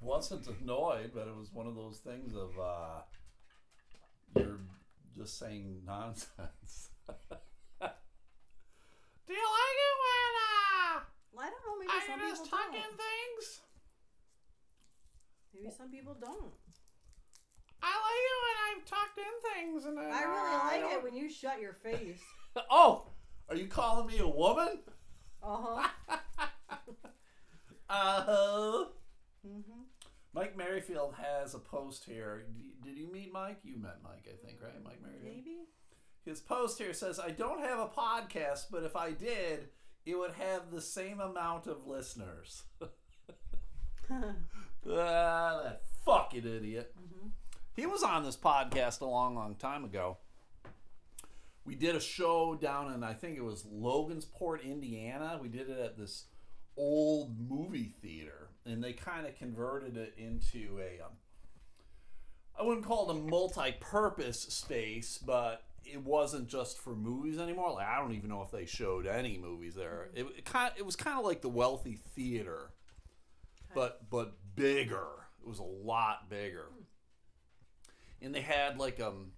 wasn't annoyed, but it was one of those things of uh, you're just saying nonsense. Do you like it when uh, Well, I don't know. Maybe some people talking don't. things? Maybe some people don't. I like it when I've tucked in things, and then, I really uh, like don't- it when you shut your face. Oh, are you calling me a woman? Uh huh. Uh. mm-hmm. Mike Merrifield has a post here. Did you meet Mike? You met Mike, I think, right? Mike Merrifield. Maybe. His post here says, "I don't have a podcast, but if I did, it would have the same amount of listeners." Ah, that fucking idiot. He was on this podcast a long, long time ago. We did a show down in, I think it was Logansport, Indiana. We did it at this old movie theater, and they kind of converted it into a, um, I wouldn't call it a multi-purpose space, but it wasn't just for movies anymore. Like I don't even know if they showed any movies there. It, it kind, it was kind of like the wealthy theater, but but bigger. It was a lot bigger and they had like um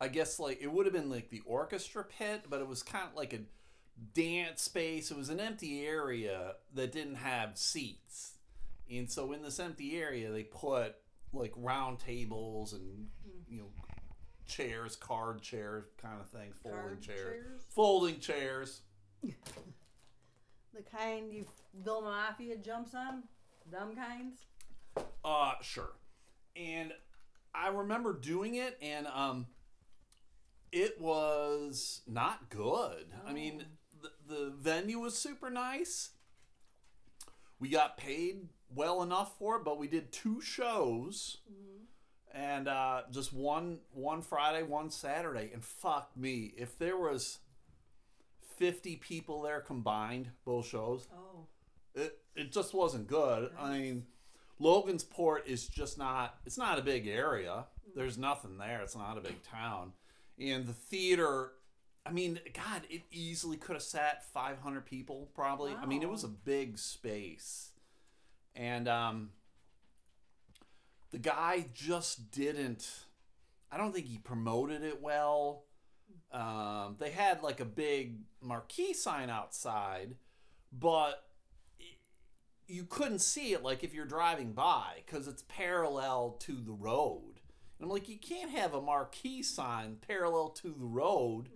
i guess like it would have been like the orchestra pit but it was kind of like a dance space it was an empty area that didn't have seats and so in this empty area they put like round tables and you know chairs card chairs kind of things folding Card chairs. chairs? folding chairs The kind you Bill Mafia jumps on, dumb kinds. Uh, sure. And I remember doing it, and um, it was not good. I mean, the, the venue was super nice. We got paid well enough for it, but we did two shows, and uh, just one one Friday, one Saturday, and fuck me, if there was fifty people there combined, both shows, Oh. it, it just wasn't good. I mean, Logansport is just not. It's not a big area. There's nothing there. It's not a big town, and the theater. I mean, God, it easily could have sat 500 people, probably. I mean, it was a big space, and um, the guy just didn't. I don't think he promoted it well. Um, they had like a big marquee sign outside, but you couldn't see it like if you're driving by because it's parallel to the road. And I'm like, you can't have a marquee sign parallel to the road.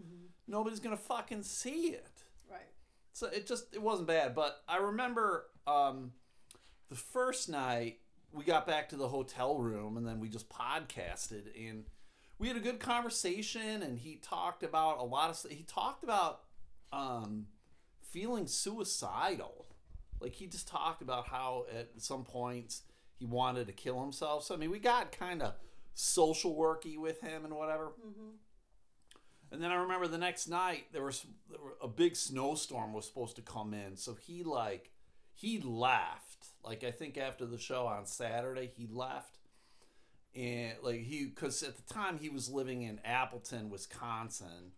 Nobody's gonna fucking see it. Right. So it just it wasn't bad. But I remember um, the first night we got back to the hotel room and then we just podcasted and we had a good conversation and he talked about a lot of he talked about um, feeling suicidal. Like he just talked about how at some points he wanted to kill himself. So I mean, we got kind of social worky with him and whatever. And then I remember the next night there was there were, a big snowstorm was supposed to come in, so he like he left. Like I think after the show on Saturday, he left, and like he because at the time he was living in Appleton, Wisconsin,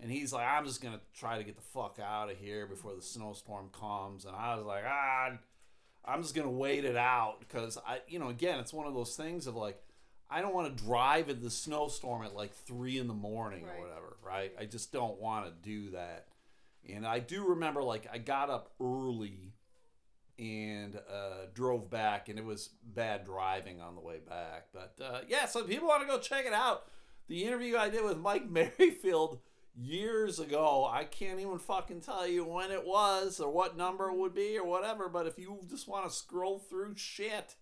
and he's like, I'm just gonna try to get the fuck out of here before the snowstorm comes. And I was like, ah, I'm just gonna wait it out because I, you know, again, it's one of those things of like, I don't want to drive in the snowstorm at like three in the morning Right. or whatever, right? I just don't want to do that. And I do remember like I got up early and uh, drove back, and it was bad driving on the way back. But uh, yeah, so people want to go check it out, the interview I did with Mike Merrifield years ago, I can't even fucking tell you when it was or what number it would be or whatever. But if you just want to scroll through shit,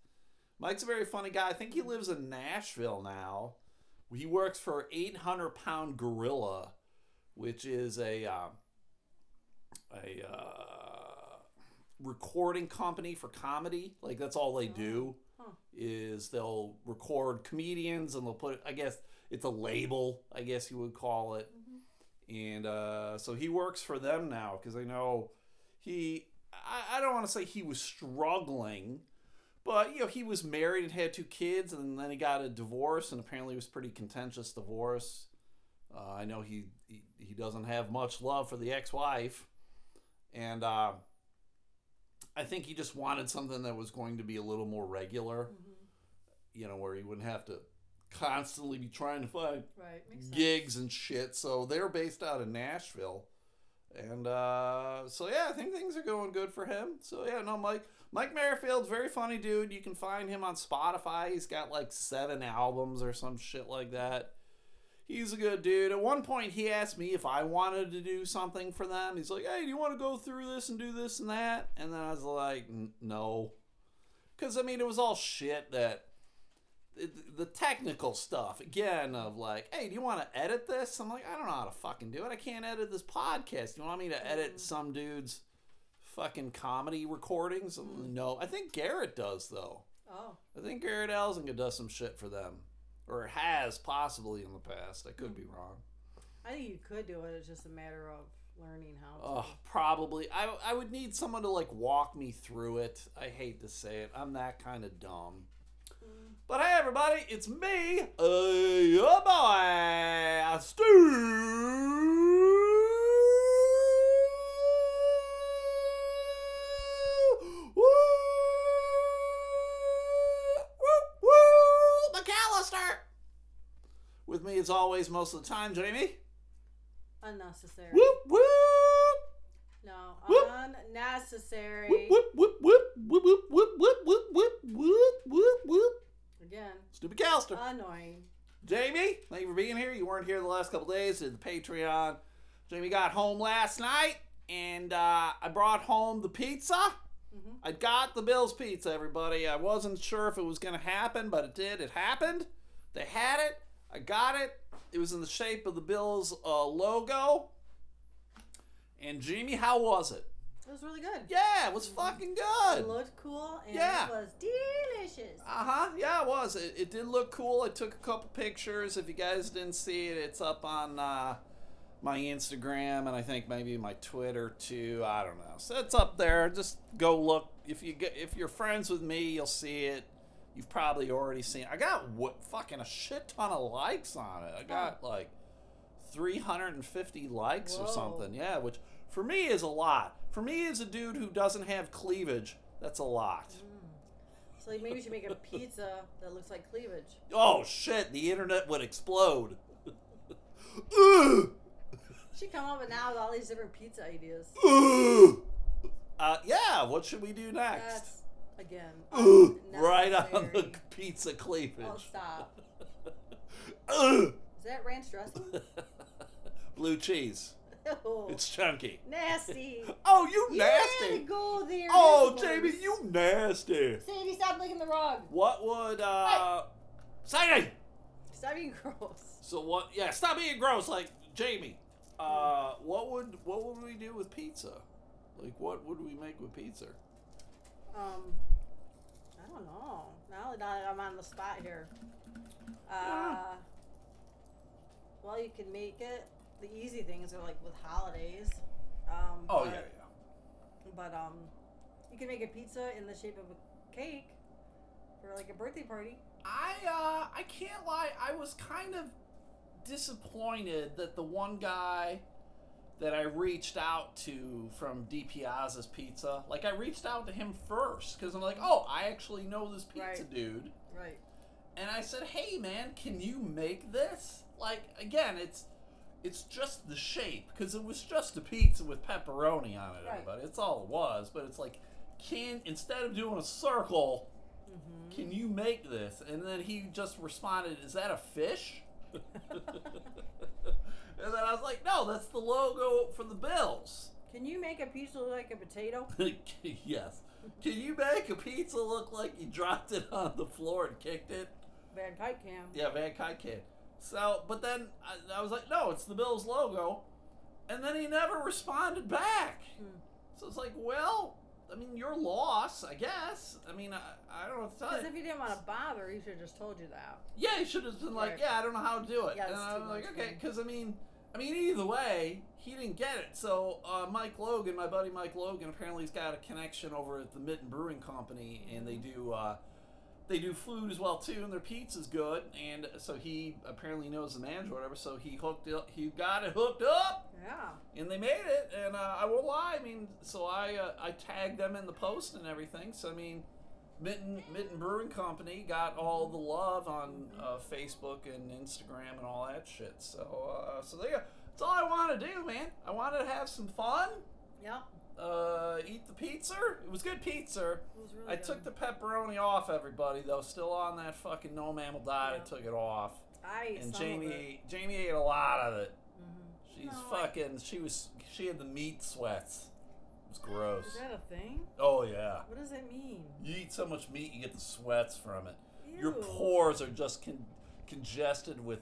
Mike's a very funny guy. I think he lives in Nashville now. He works for 800 Pound Gorilla, which is a uh, a uh, recording company for comedy. Like that's all they do Huh. is they'll record comedians and they'll put. I guess it's a label. I guess you would call it. And uh, so he works for them now because I know he. I, I don't want to say he was struggling, but you know he was married and had two kids, and then he got a divorce, and apparently it was a pretty contentious divorce. Uh, I know he, he he doesn't have much love for the ex-wife, and uh, I think he just wanted something that was going to be a little more regular, you know, where he wouldn't have to constantly be trying to find Right. Sense. gigs and shit. So they're based out of Nashville. And uh, so yeah, I think things are going good for him. So yeah, no, Mike Mike Merrifield's very funny dude. You can find him on Spotify. He's got like seven albums or some shit like that. He's a good dude. At one point, he asked me if I wanted to do something for them. He's like, "Hey, do you want to go through this and do this and that?" And then I was like, "No," because I mean, it was all shit that it- the technical stuff again of like, hey, do you want to edit this? I'm like, I don't know how to fucking do it. I can't edit this podcast. You want me to edit mm. some dude's fucking comedy recordings? Mm. No, I think Garrett does though. Oh. I think Garrett Elzinga does some shit for them, or has possibly in the past. I could be wrong. I think you could do it. It's just a matter of learning how to. Oh, probably. I I would need someone to like walk me through it. I hate to say it. I'm that kind of dumb. But hey, everybody, it's me, uh, your boy, Stu. As always, most of the time, Jamie. Unnecessary. Whoop whoop. No. Whoop. Unnecessary. Whoop whoop whoop whoop whoop whoop whoop whoop whoop whoop whoop whoop. Again. Stupid Calster. Annoying. Jamie, thank you for being here. You weren't here the last couple days. Did the Patreon. Jamie got home last night, and uh, I brought home the pizza. Mhm. I got the Bills pizza, everybody. I wasn't sure if it was going to happen, but it did. It happened. They had it. I got it. It was in the shape of the Bills uh, logo. And Jamie, how was it? It was really good. Yeah, it was fucking good. It looked cool and Yeah. it was delicious. Uh huh. Yeah, it was. It, it did look cool. I took a couple pictures. If you guys didn't see it, it's up on uh, my Instagram and I think maybe my Twitter too. I don't know. So it's up there. Just go look. If you get, if you're friends with me, you'll see it. You've probably already seen. I got what fucking a shit ton of likes on it. I got like 350 likes or something. Yeah, which for me is a lot. For me as a dude who doesn't have cleavage, that's a lot. So maybe you should make a pizza that looks like cleavage. Oh shit, the internet would explode. She come up with now with all these different pizza ideas. Uh, yeah, what should we do next? Again right on the pizza cleavage. Oh stop! Is that ranch dressing? Blue cheese. It's chunky. nasty. Oh, you You had to nasty. go there. Oh, Jamie, you nasty. Sadie, stop licking the rug. What would uh Sadie? Stop being gross. So what yeah, stop being gross like Jamie. Uh what would what would we do with pizza? Like what would we make with pizza? Um, I don't know. Now that I'm on the spot here. Uh, Yeah. well, you can make it. The easy things are like with holidays. Um, Oh but, yeah, yeah. But um, you can make a pizza in the shape of a cake for like a birthday party. I uh I can't lie, I was kind of disappointed that the one guy that I reached out to from D Piazza's Pizza, like I reached out to him first because I'm like, oh, I actually know this pizza Right. dude, Right. and I said, hey man, can you make this? Like again, it's it's just the shape because it was just a pizza with pepperoni on it, Right. everybody. It's all it was, but it's like, can instead of doing a circle. Mm-hmm. Can you make this? And then he just responded, Is that a fish? and then I was like, No, that's the logo for the Bills. Can you make a pizza look like a potato? yes. Can you make a pizza look like you dropped it on the floor and kicked it? Van Kite can. Yeah, Van Kite kid. So, but then I, I was like, No, it's the Bills logo. And then he never responded back. Hmm. So it's like, Well, I mean, your loss, I guess. I mean, I, I don't know what to tell you. Because if he didn't want to bother, he should have just told you that. Yeah, he should have been like, Right. yeah, I don't know how to do it. Yeah, and it's I too was like, okay, because I mean, I mean, either way, he didn't get it. So uh, Mike Logan, my buddy Mike Logan, apparently he's got a connection over at the Mitten Brewing Company, and they do uh, they do food as well too, and their pizza's good. And so he apparently knows the manager, or whatever. So he hooked it. He got it hooked up, Yeah. and they made it. And uh, I won't lie. I mean, so I uh, I tagged them in the post and everything. So I mean, Mitten Mitten Brewing Company got all the love on uh, Facebook and Instagram and all that shit. So uh, so there. That's all I want to do, man. I wanted to have some fun. Yep. Uh, eat the pizza. It was good pizza. It was really I good. took the pepperoni off, everybody. Though still on that fucking no mammal diet, I took it off. I ate And Jamie ate. Jamie ate a lot of it. Mm-hmm. She's No, I- fucking. She was. She had the meat sweats. It was gross. Is that a thing? Oh yeah. What does that mean? You eat so much meat, you get the sweats from it. Your pores are just con- congested with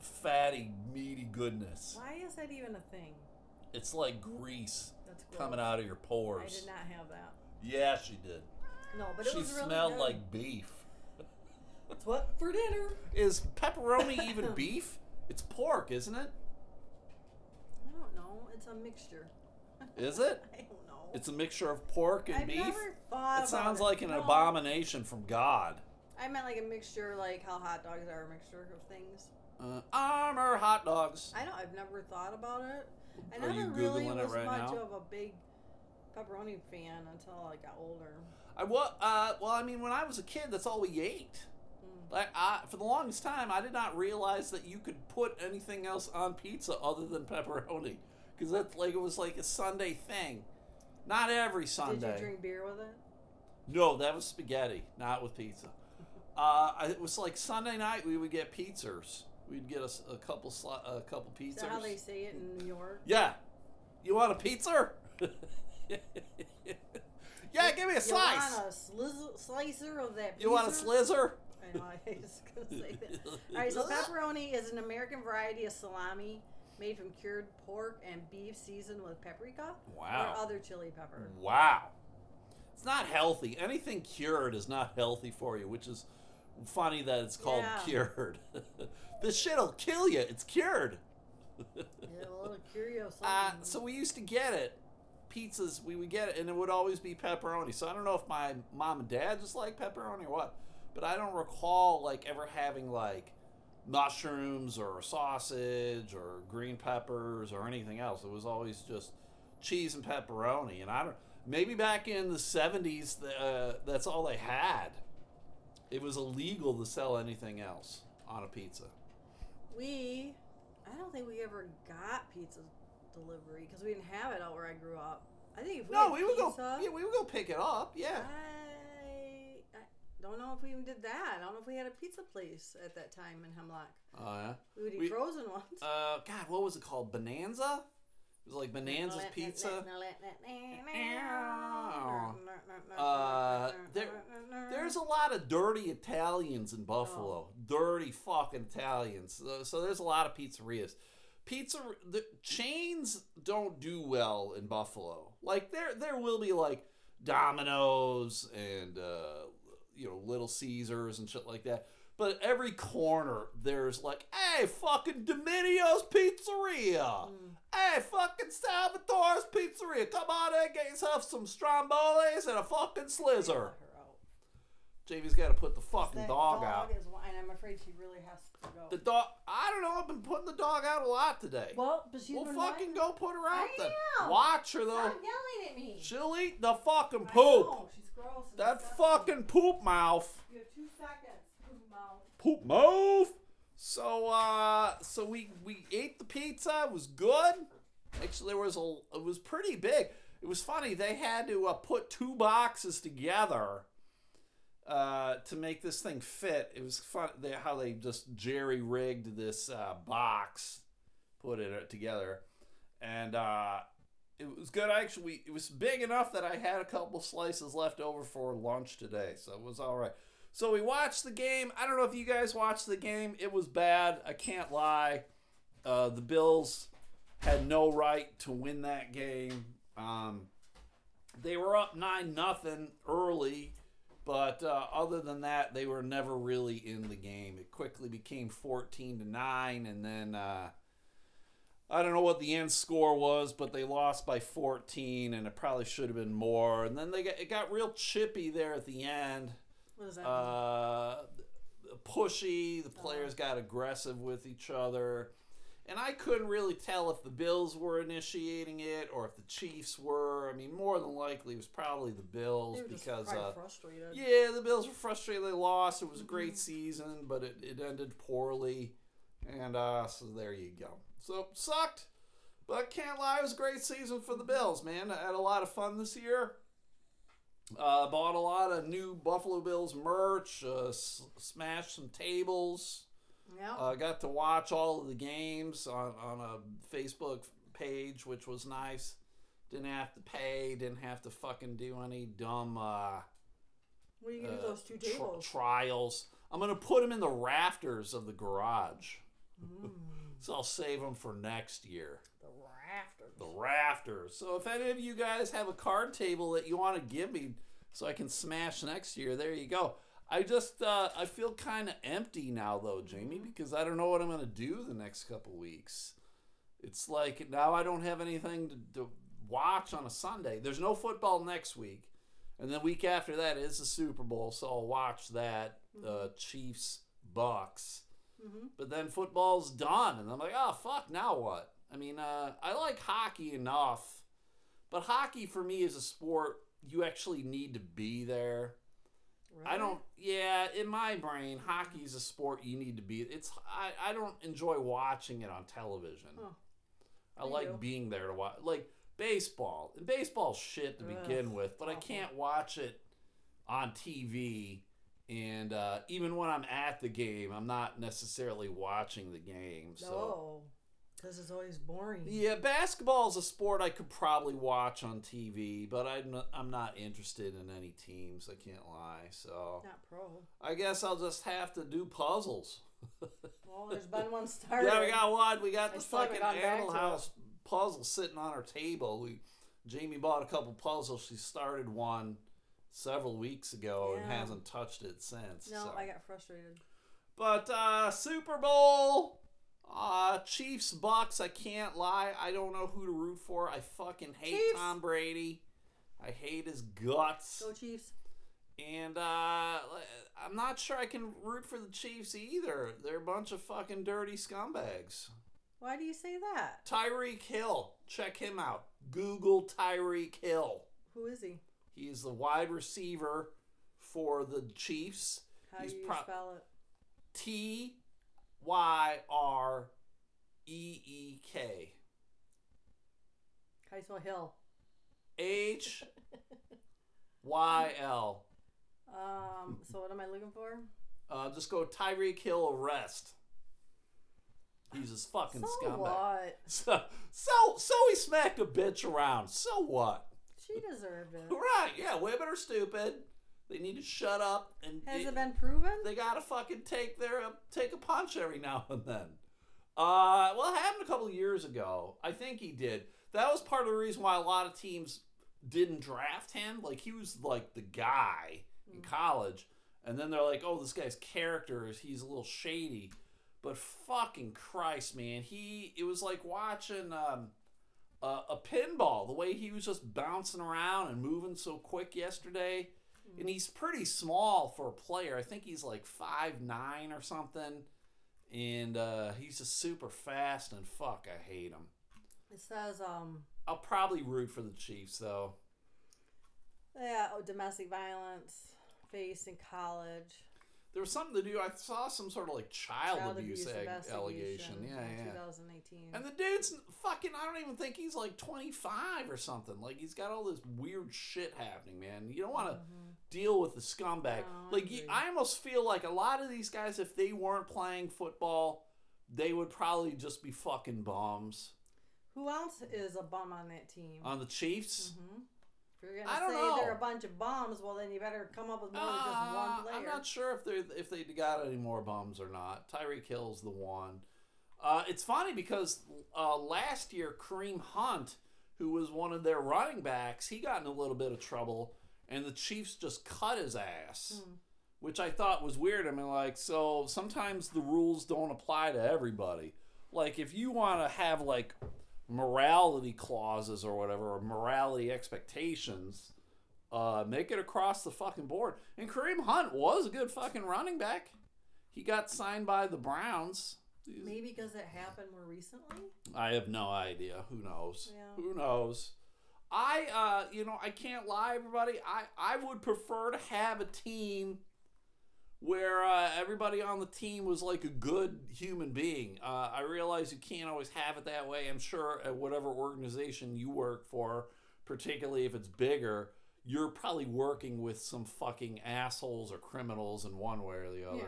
fatty, meaty goodness. Why is that even a thing? It's like grease That's coming out of your pores. I did not have that. Yeah, she did. No, but it she was really smelled good. like beef. It's what for dinner? Is pepperoni even beef? It's pork, isn't it? I don't know. It's a mixture. Is it? I don't know. It's a mixture of pork and I've beef. never thought It about sounds like an No. abomination from God. I meant like a mixture, like how hot dogs are a mixture of things. Uh, Armour hot dogs. I don't. I've never thought about it. I Are never you really Googling it was right much now? of a big pepperoni fan until I got older. I wa- uh, well, I mean, when I was a kid, that's all we ate. Mm. Like, I, for the longest time, I did not realize that you could put anything else on pizza other than pepperoni, because that's like it was like a Sunday thing. Not every Sunday. Did you drink beer with it? No, that was spaghetti, not with pizza. Uh, it was like Sunday night we would get pizzas. We'd get a couple sli- a couple Is pizzas. that how they say it in New York? Yeah. You want a pizza? yeah, give me a You slice. want a sliz- slicer of that? You want a pizza? slizzer? I know. I was gonna say that. All right. So pepperoni is an American variety of salami made from cured pork and beef seasoned with paprika Wow. or other chili pepper. Wow. It's not healthy. Anything cured is not healthy for you, which is funny that it's called Yeah. cured. this shit'll kill you. It's cured. Yeah, a little curious. Uh, so we used to get it. Pizzas, we would get it, and it would always be pepperoni. So I don't know if my mom and dad just like pepperoni or what, but I don't recall like ever having like mushrooms or sausage or green peppers or anything else. It was always just cheese and pepperoni. And I don't. Maybe back in the '70s, uh, that's all they had. It was illegal to sell anything else on a pizza. we, I don't think we ever got pizza delivery because we didn't have it out where I grew up. I think if we No, had we would go. pizza, Yeah, we would go pick it up. Yeah. I don't know if we even did that. I don't know if we had a pizza place at that time in Hemlock. Oh yeah. We would eat We- frozen ones. Uh, God, what was it called? Bonanza? It was like Bonanza's Pizza. Uh, there- There's a lot of dirty Italians in Buffalo. Dirty fucking Italians. So, so there's a lot of pizzerias. Pizza the chains don't do well in Buffalo. Like there there will be like Domino's and uh, you know Little Caesars and shit like that. But every corner there's like, hey, fucking Dominio's Pizzeria. Mm. Hey, fucking Salvatore's Pizzeria. Come on in, get yourself some strombolis and a fucking slizzer. Jamie's got to put the fucking That dog, out. I'm afraid she really has to go. The dog. I don't know. I've been putting the dog out a lot today. well, but she's we'll been fucking go put her out I then. know. Watch her though. Stop yelling at me. She'll eat the fucking I poop. know, she's gross. and That disgusting. fucking poop mouth. You have two seconds. Poop mouth. Poop mouth. So uh, so we we ate the pizza. It was good. Actually, there was a. It was pretty big. It was funny. They had to uh, put two boxes together uh, to make this thing fit. It was fun they, how they just jerry rigged this uh, box, put it together, and uh, it was good. Actually, it was big enough that I had a couple slices left over for lunch today, so it was all right. So we watched the game. I don't know if you guys watched the game. It was bad. I can't lie. Uh, the Bills had no right to win that game. Um, they were up nine nothing early, but uh, other than that, they were never really in the game. It quickly became fourteen to nine, and then uh, I don't know what the end score was, but they lost by fourteen, and it probably should have been more. And then they got it got real chippy there at the end. What does that mean? uh, pushy. The players got aggressive with each other. And I couldn't really tell if the Bills were initiating it or if the Chiefs were. I mean, more than likely it was probably the Bills because, uh, yeah, the Bills were frustrated they lost. It was a great season, but it, it ended poorly. And uh, so there you go. So sucked, but can't lie, it was a great season for the Bills, man. I had a lot of fun this year. Uh, bought a lot of new Buffalo Bills merch, uh, s- smashed some tables. Yeah. Uh, got to watch all of the games on, on a Facebook page, which was nice. Didn't have to pay, didn't have to fucking do any dumb uh, what are you gonna do uh, with those two tables? trials. I'm gonna put them in the rafters of the garage, Mm, so I'll save them for next year. the rafters. The rafters. So if any of you guys have a card table that you want to give me, so I can smash next year, there you go. I just uh, I feel kind of empty now though, Jamie, because I don't know what I'm gonna do the next couple weeks. It's like now I don't have anything to, to watch on a Sunday. There's no football next week, and then week after that is the Super Bowl, so I'll watch that. Uh, Chiefs Bucks. hmm But then football's done, and I'm like, oh fuck, now what? I mean, uh, I like hockey enough, but hockey for me is a sport you actually need to be there. I don't. Yeah, in my brain, hockey is a sport you need to be. It's I, I don't enjoy watching it on television. Huh. I Me like too. being there to watch. Like baseball. And baseball's shit to Ugh, begin with, but I can't watch it on TV. And uh, even when I'm at the game, I'm not necessarily watching the game. So No, because it's always boring. yeah, basketball is a sport I could probably watch on TV, but I'm not, I'm not interested in any teams. I can't lie. So Not pro. I guess I'll just have to do puzzles. Well, there's been one started. Yeah, we got one. We got I the fucking Animal it. House puzzle sitting on our table. We Jamie bought a couple puzzles. She started one several weeks ago and hasn't touched it since. No, so. I got frustrated. But uh Super Bowl, uh Chiefs Bucks. I can't lie. I don't know who to root for. I fucking hate Chiefs. Tom Brady. I hate his guts. Go Chiefs. And uh, I'm not sure I can root for the Chiefs either. They're a bunch of fucking dirty scumbags. Why do you say that? Tyreek Hill, check him out. Google Tyreek Hill. Who is he? He's the wide receiver for the Chiefs. How He's do you pro- spell it? T Y R E E K. How do you spell Hill? H Y L. Um. So what am I looking for? Uh, just go Tyreek Hill arrest. He's a fucking so scumbag. what? So, so, so he smacked a bitch around. So what? She deserved it. Right? Yeah, women are stupid. They need to shut up and Has it- it been proven? they gotta fucking take their uh, take a punch every now and then. Uh, well, it happened a couple of years ago. I think he did. That was part of the reason why a lot of teams didn't draft him. Like he was like the guy in college, and then they're like, "Oh, this guy's character is he's a little shady." But fucking Christ, man, he it was like watching um, a, a pinball. The way he was just bouncing around and moving so quick yesterday and he's pretty small for a player. I think he's like five nine or something, and uh, he's just super fast. And fuck, I hate him. It says um. I'll probably root for the Chiefs though. Yeah, oh, domestic violence faced in college. There was something to do. I saw some sort of like child, abuse, ag- investigation allegation. Yeah, yeah. 2018. And the dude's fucking. I don't even think he's like twenty five or something. Like he's got all this weird shit happening, man. You don't want to Mhm. Deal with the scumbag. No, like agree. I almost feel like a lot of these guys, if they weren't playing football, they would probably just be fucking bombs. Who else is a bum on that team? On the Chiefs, hmm If you're gonna don't say know. they're a bunch of bums, well then you better come up with more than just Uh, one player. I'm not sure if they if they got any more bums or not. Tyreek Hill's the one. Uh, it's funny because uh, last year Kareem Hunt, who was one of their running backs, he got in a little bit of trouble, and the Chiefs just cut his ass, Hmm. which I thought was weird. I mean, like, so sometimes the rules don't apply to everybody. Like, if you want to have like morality clauses or whatever, or morality expectations, uh, make it across the fucking board. And Kareem Hunt was a good fucking running back. He got signed by the Browns. Maybe because it happened more recently. I have no idea. Who knows? Yeah. Who knows? I, uh, you know, I can't lie, everybody. I, I would prefer to have a team where uh, everybody on the team was like a good human being. Uh, I realize you can't always have it that way. I'm sure at whatever organization you work for, particularly if it's bigger, you're probably working with some fucking assholes or criminals in one way or the other. Yeah.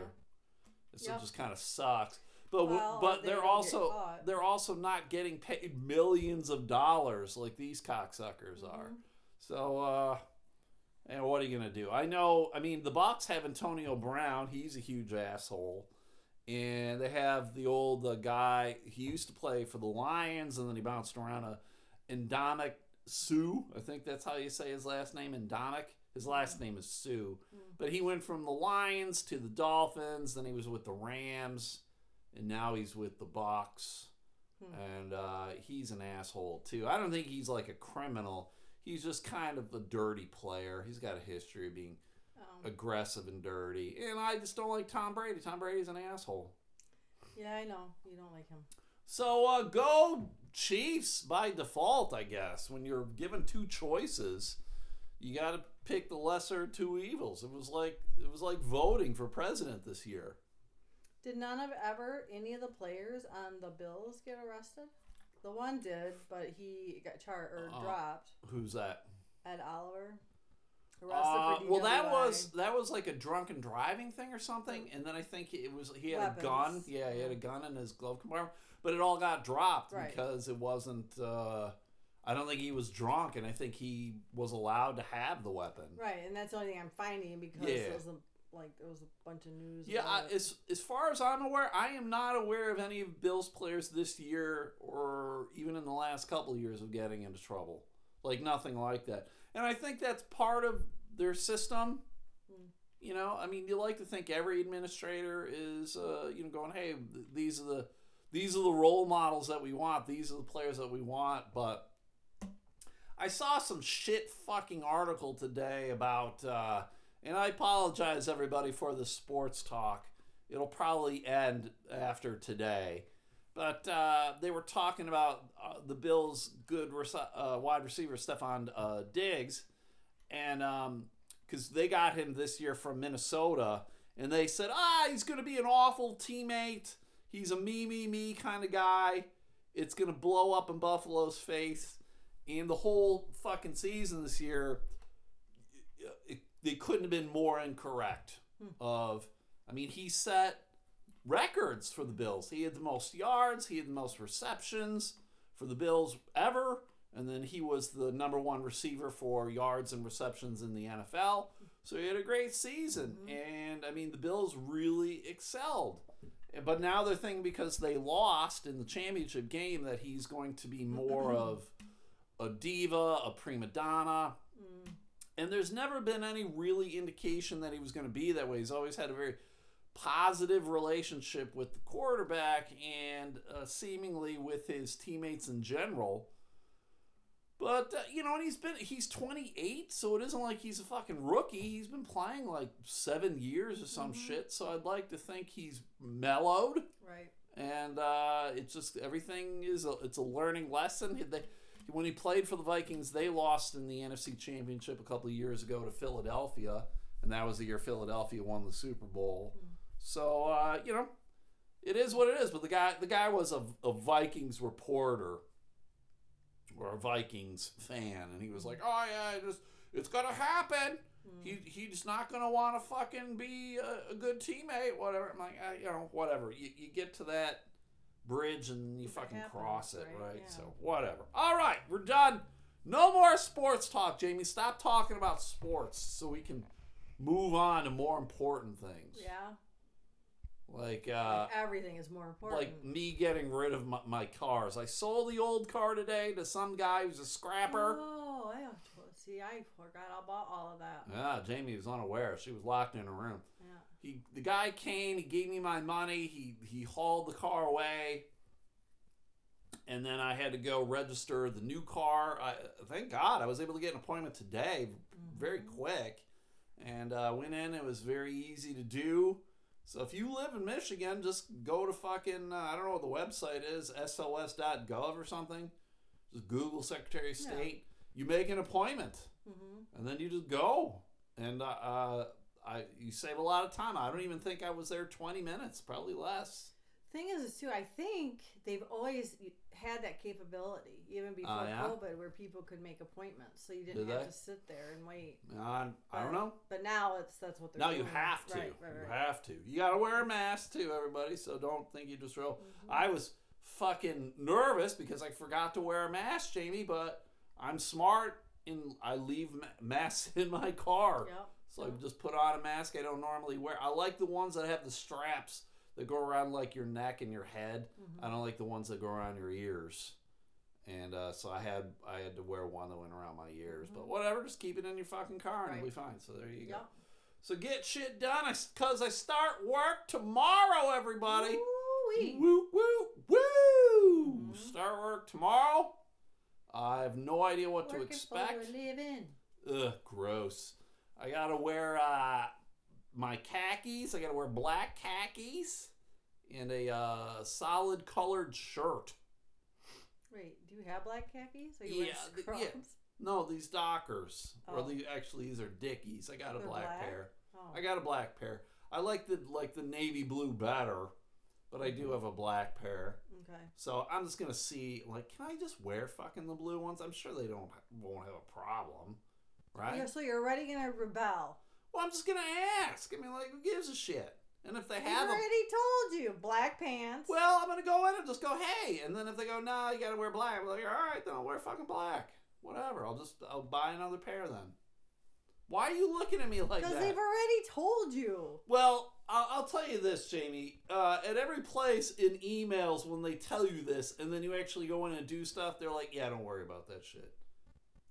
So Yep. it just kind of sucks. But Well, but they they're don't also they're also not getting paid millions of dollars like these cocksuckers are. Mhm. So uh and what are you gonna do? I know. I mean, the Bucks have Antonio Brown. He's a huge asshole, and they have the old uh, guy. He used to play for the Lions, and then he bounced around a Indomik Suh. I think that's how you say his last name, Indomik. His last name is Suh, but he went from the Lions to the Dolphins. Then he was with the Rams, and now he's with the Box, Hmm. And uh, he's an asshole too. I don't think he's like a criminal. He's just kind of a dirty player. He's got a history of being Um, aggressive and dirty. And I just don't like Tom Brady. Tom Brady's an asshole. yeah, I know you don't like him. So uh, go Chiefs by default, I guess. When you're given two choices, you got to pick the lesser of two evils. It was like it was like voting for president this year. Did none of ever any of the players on the Bills get arrested? The one did, but he got charged or Uh, dropped. Who's that? Ed Oliver. Uh, well, that was that was like a drunken driving thing or something, and then I think it was he had a gun. Yeah, he had a gun in his glove compartment, but it all got dropped Right. because it wasn't. Uh, I don't think he was drunk, and I think he was allowed to have the weapon. right, and that's the only thing I'm finding because Yeah. there was a, like there was a bunch of news. Yeah, I, as as far as I'm aware, I am not aware of any of Bills players this year or even in the last couple of years of getting into trouble. Like nothing like that. And I think that's part of their system. Hmm. You know, I mean, you like to think every administrator is, uh, you know, going, "Hey, th- these are the these are the role models that we want. These are the players that we want." But I saw some shit fucking article today about, uh, and I apologize everybody for the sports talk. It'll probably end after today, but uh, they were talking about uh, the Bills' good uh, wide receiver Stefon uh, Diggs, and because they got him this year from Minnesota, and they said, ah, he's going to be an awful teammate. He's a me, me, me kind of guy. It's going to blow up in Buffalo's face. And the whole fucking season this year, it, they couldn't have been more incorrect. Hmm. Of, I mean, he set records for the Bills. He had the most yards, he had the most receptions for the Bills ever, and then he was the number one receiver for yards and receptions in the NFL. So he had a great season, hmm. and I mean, the Bills really excelled. But now they're thinking because they lost in the championship game that he's going to be more of a diva, a prima donna. Hmm. And there's never been any really indication that he was going to be that way. He's always had a very positive relationship with the quarterback and uh, seemingly with his teammates in general. But uh, you know, and he's been he's 28, so it isn't like he's a fucking rookie. He's been playing like 7 years or some shit, so I'd like to think he's mellowed right. and uh, it's just everything is a, it's a learning lesson. They, when he played for the Vikings, they lost in the NFC Championship a couple of years ago to Philadelphia, and that was the year Philadelphia won the Super Bowl. So uh, you know, it is what it is. But the guy the guy was a, a Vikings reporter or a Vikings fan, and he was like, "Oh yeah, it just it's gonna happen." He, he's not gonna want to fucking be a, a good teammate, whatever. I'm like, uh, you know, whatever. You, you get to that bridge and you It fucking happens, cross it, right? right? Yeah. So whatever. All right, we're done. No more sports talk, Jamie. Stop talking about sports so we can move on to more important things. Yeah. Like uh, Like, everything is more important. like me getting rid of my, my cars. I sold the old car today to some guy who's a scrapper. Oh, I have to see. I forgot about all of that. Yeah, Jamie was unaware. She was locked in a room. Yeah. He, the guy came. He gave me my money. He he hauled the car away, and then I had to go register the new car. I, thank God I was able to get an appointment today, very quick, and uh, went in. It was very easy to do. So if you live in Michigan, just go to fucking uh, I don't know what the website is, sos.gov or something. Just Google Secretary of Yeah. State. You make an appointment, Mm-hmm. and then you just go, and uh, uh, I you save a lot of time. I don't even think I was there twenty minutes, probably less. Thing is, too, I think they've always had that capability, even before Oh, yeah? COVID, where people could make appointments, so you didn't Did have they? to sit there and wait. I, I don't know. But now it's that's what they're Now you doing. have to. Right, right, You have to. You got to wear a mask too, everybody. So don't think you just roll. Mm-hmm. I was fucking nervous because I forgot to wear a mask, Jamie. But I'm smart and I leave ma- masks in my car. Yep. So I just put on a mask I don't normally wear. I like the ones that have the straps that go around like your neck and your head. Mm-hmm. I don't like the ones that go around your ears. And uh, so I had I had to wear one that went around my ears. But whatever, just keep it in your fucking car and it'll be Mm-hmm. Fine. So there you go. Yep. So get shit done, I, cause I start work tomorrow, everybody. Ooh-wee. Woo woo woo! Mhm. Start work tomorrow. I have no idea what to Working expect. For a living. Ugh, gross. I gotta wear uh, my khakis. I gotta wear black khakis and a uh, solid colored shirt. Wait, do you have black khakis? Are you Yeah, wearing yeah. No, these Dockers. Or Oh. the actually these are Dickies. I got a They're black, black? pair. Oh. I got a black pair. I like the like the navy blue better, but I do have a black pair. okay. So I'm just gonna see like, can I just wear fucking the blue ones? I'm sure they don't won't have a problem, right? Yeah, so you're already gonna rebel. Well, I'm just gonna ask. I mean, like, who gives a shit? And if they I have a already told you, black pants. well, I'm gonna go in and just go, hey. And then if they go, no, you gotta wear black, I'm like, all right, then I'll wear fucking black. Whatever. I'll just I'll buy another pair then. Why are you looking at me like that? because they've already told you. Well, I'll, I'll tell you this, Jamie. Uh, at every place in emails, when they tell you this, and then you actually go in and do stuff, they're like, "Yeah, don't worry about that shit."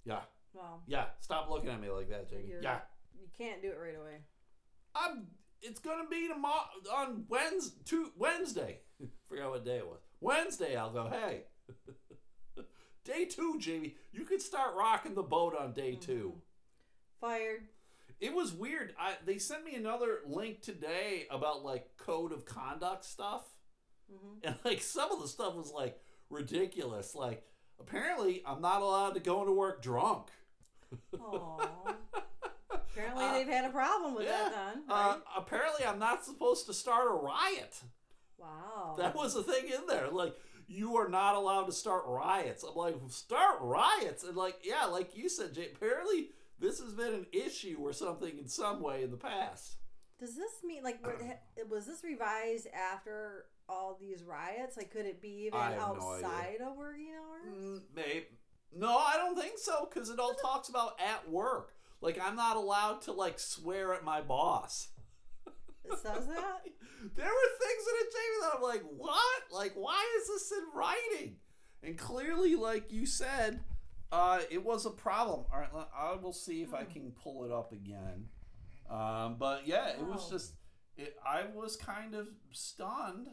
Yeah, Well, yeah. Stop looking at me like that, Jamie. You're- Yeah, you can't do it right away. I'm. It's gonna be tomorrow on Wednesday. To Wednesday. Forgot what day it was. Wednesday. I'll go. Hey, day two, Jamie. You could start rocking the boat on day two. Fired. It was weird. I they sent me another link today about like code of conduct stuff. hmm And like some of the stuff was like ridiculous. Like apparently I'm not allowed to go into work drunk. Aww. Apparently Uh, they've had a problem with yeah. that then. Uh, apparently I'm not supposed to start a riot. wow. That was the thing in there. Like you are not allowed to start riots. I'm like start riots and like yeah, like you said, Jay. Apparently this has been an issue or something in some way in the past. Does this mean like was this revised after all these riots? Like, could it be even I have no idea. outside of working hours? Mm, Maybe. No, I don't think so because it all talks about at work. Like I'm not allowed to like swear at my boss. It says that. There were things in it, Jamie, that I'm like, what? Like, why is this in writing? And clearly, like you said, uh, it was a problem. All right, I will see if I can pull it up again. Um, but yeah, it was just, it, I was kind of stunned.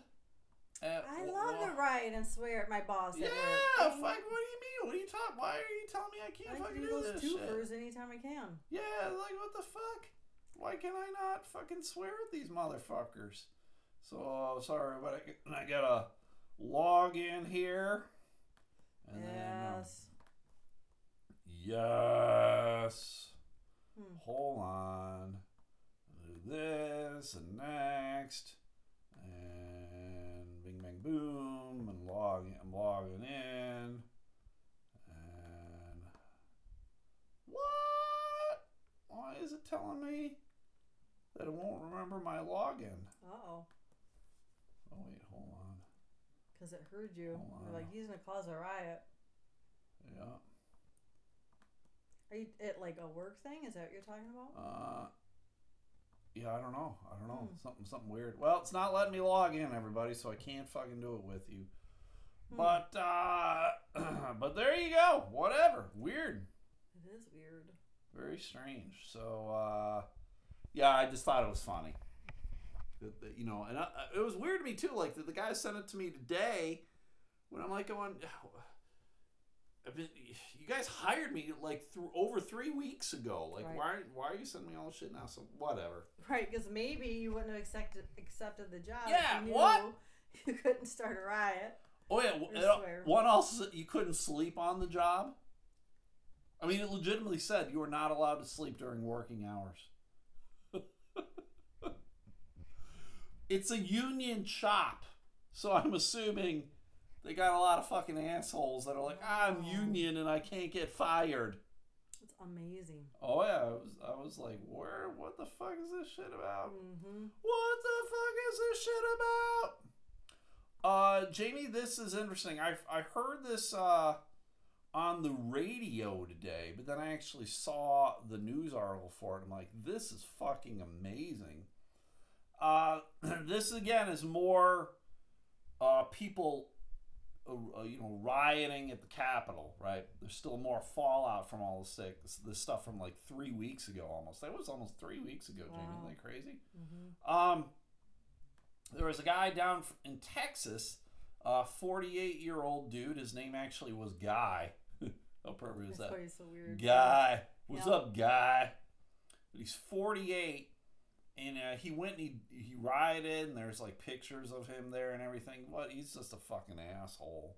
At, I love to write and swear at my boss. Yeah, fuck. work. What do you mean? What are you talking? Why are you telling me I I can't like fucking to do do those this two shit? anytime I can. Yeah, like what the fuck? Why can I not fucking swear at these motherfuckers? So uh, sorry, but I, I gotta log in here. And yes. then uh, yes. Hmm. Hold on. Do this and next. And bing bang boom and log I'm logging in. And what? Why is it telling me that it won't remember my login? Uh oh. Oh wait, hold on. Because it heard you. Hold You're on. like, he's going to cause a riot. Yeah. Are you at like a work thing? Is that what you're talking about? Uh, yeah, I don't know. I don't know. Hmm. Something something weird. Well, it's not letting me log in, everybody, so I can't fucking do it with you. Hmm. But uh, but there you go. Whatever. Weird. It is weird. Very strange. So uh, yeah, I just thought it was funny. That, that, you know, and I, it was weird to me too. Like the, the guy sent it to me today when I'm like going, you guys hired me like through over three weeks ago. Like, Right. why why are you sending me all this shit now? So whatever. Right, because maybe you wouldn't have accepted accepted the job. Yeah, you what? You couldn't start a riot. Oh yeah, uh, one else is that you couldn't sleep on the job. I mean, it legitimately said you were not allowed to sleep during working hours. it's a union shop, so I'm assuming they got a lot of fucking assholes that are like, "I'm union and I can't get fired." It's amazing. Oh yeah, I was, I was like, "Where? What the fuck is this shit about?" Mm-hmm. What the fuck is this shit about? Uh, Jamie, this is interesting. I I heard this uh on the radio today, but then I actually saw the news article for it. I'm like, this is fucking amazing. Uh, this again is more uh people. Uh, you know, rioting at the Capitol, right? There's still more fallout from all this, sick- this stuff from like three weeks ago almost. That was almost three weeks ago, Jamie. Wow. Isn't that crazy? Mm-hmm. Um, there was a guy down in Texas, a 48 year old dude. His name actually was Guy. How appropriate is that? so weird. Guy. What's up, Guy? But he's 48, and uh, he went and he, he rioted, and there's like pictures of him there and everything. What? He's just a fucking asshole.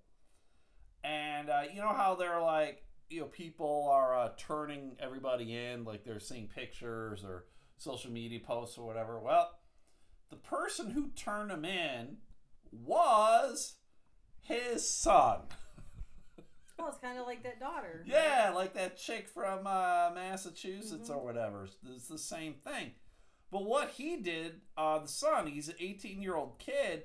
And uh, you know how they're like, you know, people are uh, turning everybody in, like they're seeing pictures or social media posts or whatever. Well, the person who turned him in was his son. Well, it's kind of like that daughter. Yeah, like that chick from uh, Massachusetts Mhm. or whatever. It's the same thing. But what he did, uh, the son, he's an 18 year old kid,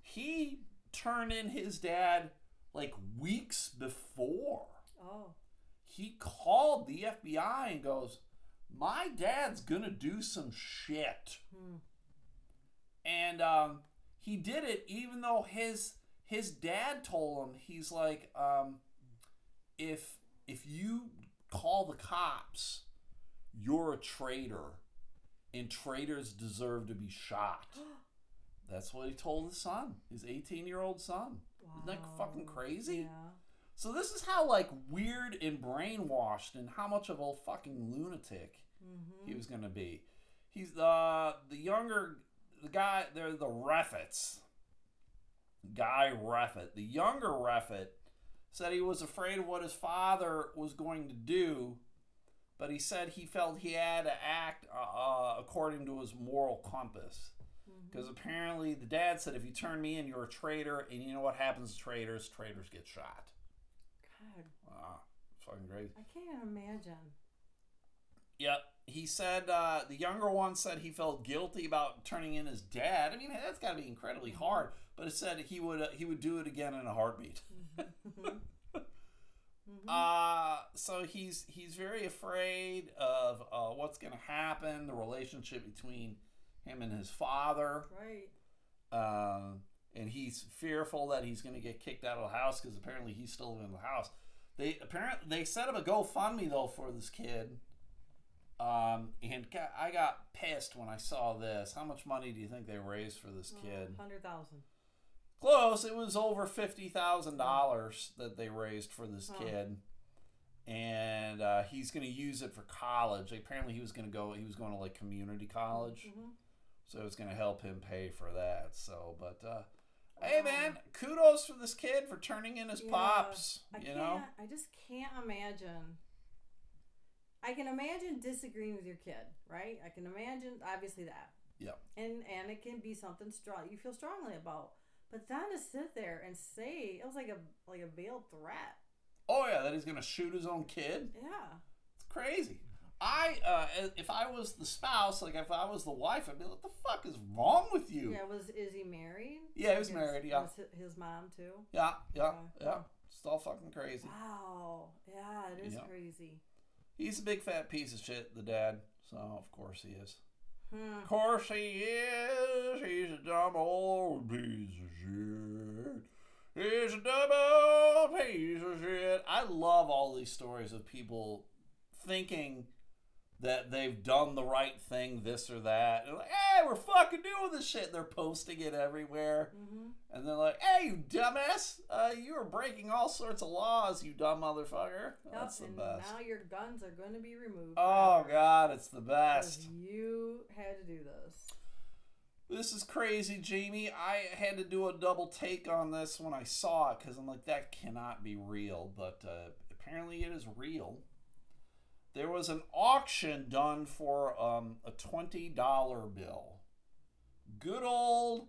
he turned in his dad like weeks before. Oh. He called the FBI and goes, My dad's gonna do some shit. Hmm. And um, he did it even though his his dad told him he's like um, if if you call the cops you're a traitor and traitors deserve to be shot that's what he told his son his 18 year old son isn't that fucking crazy Yeah. so this is how like weird and brainwashed and how much of a fucking lunatic Mm-hmm. he was going to be. He's the the younger the guy. They're the Reffitts. Guy Reffitt. The younger Reffitt said he was afraid of what his father was going to do, but he said he felt he had to act uh, uh, according to his moral compass. Mm-hmm. Because apparently the dad said, if you turn me in, you're a traitor, and you know what happens to traitors? Traitors get shot. God, Wow, fucking crazy. I can't imagine. Yep. He said uh, the younger one said he felt guilty about turning in his dad. I mean, that's got to be incredibly hard. But it said he would uh, he would do it again in a heartbeat. Mhm. Uh, so he's he's very afraid of uh, what's going to happen, the relationship between him and his father, right. uh, and he's fearful that he's going to get kicked out of the house because apparently he's still living in the house. They apparently they set up a GoFundMe though for this kid. Um, and I got pissed when I saw this. How much money do you think they raised for this kid? Hundred thousand. Close. It was over fifty thousand dollars that they raised for this kid, and uh, he's going to use it for college. Apparently, he was going to go. He was going to like community college, Mm-hmm. so it's going to help him pay for that. So, but uh, hey, man, kudos for this kid for turning in his Yeah, pops. I you can't. know, I just can't imagine. I can imagine disagreeing with your kid, right? I can imagine obviously that. Yeah. And and it can be something strong you feel strongly about. But then to sit there and say it was like a like a veiled threat. oh yeah, that he's going to shoot his own kid. Yeah. It's crazy. I, uh, if I was the spouse, like if I was the wife, I'd be like, "What the fuck is wrong with you?" Yeah. Was is he married? Yeah, he was His- married, yeah. Was his mom too? Yeah, yeah, Okay. yeah. It's all fucking crazy. Wow. Yeah, it is Yeah. crazy. He's a big fat piece of shit, the dad. So of course he is. Hmm. Of course he is. He's a dumb old piece of shit. He's a dumb old piece of shit. I love all these stories of people thinking that they've done the right thing, this or that. And like, hey, we're fucking doing this shit. And They're posting it everywhere. Mm-hmm. And they're like, hey, you dumbass, uh, you are breaking all sorts of laws, you dumb motherfucker. That's the best. now your guns are going to be removed. Oh, God, it's the best. You had to do this. This is crazy, Jamie. I had to do a double take on this when I saw it because I'm like, that cannot be real. But uh, apparently, it is real. There was an auction done for um, a $20 bill. Good old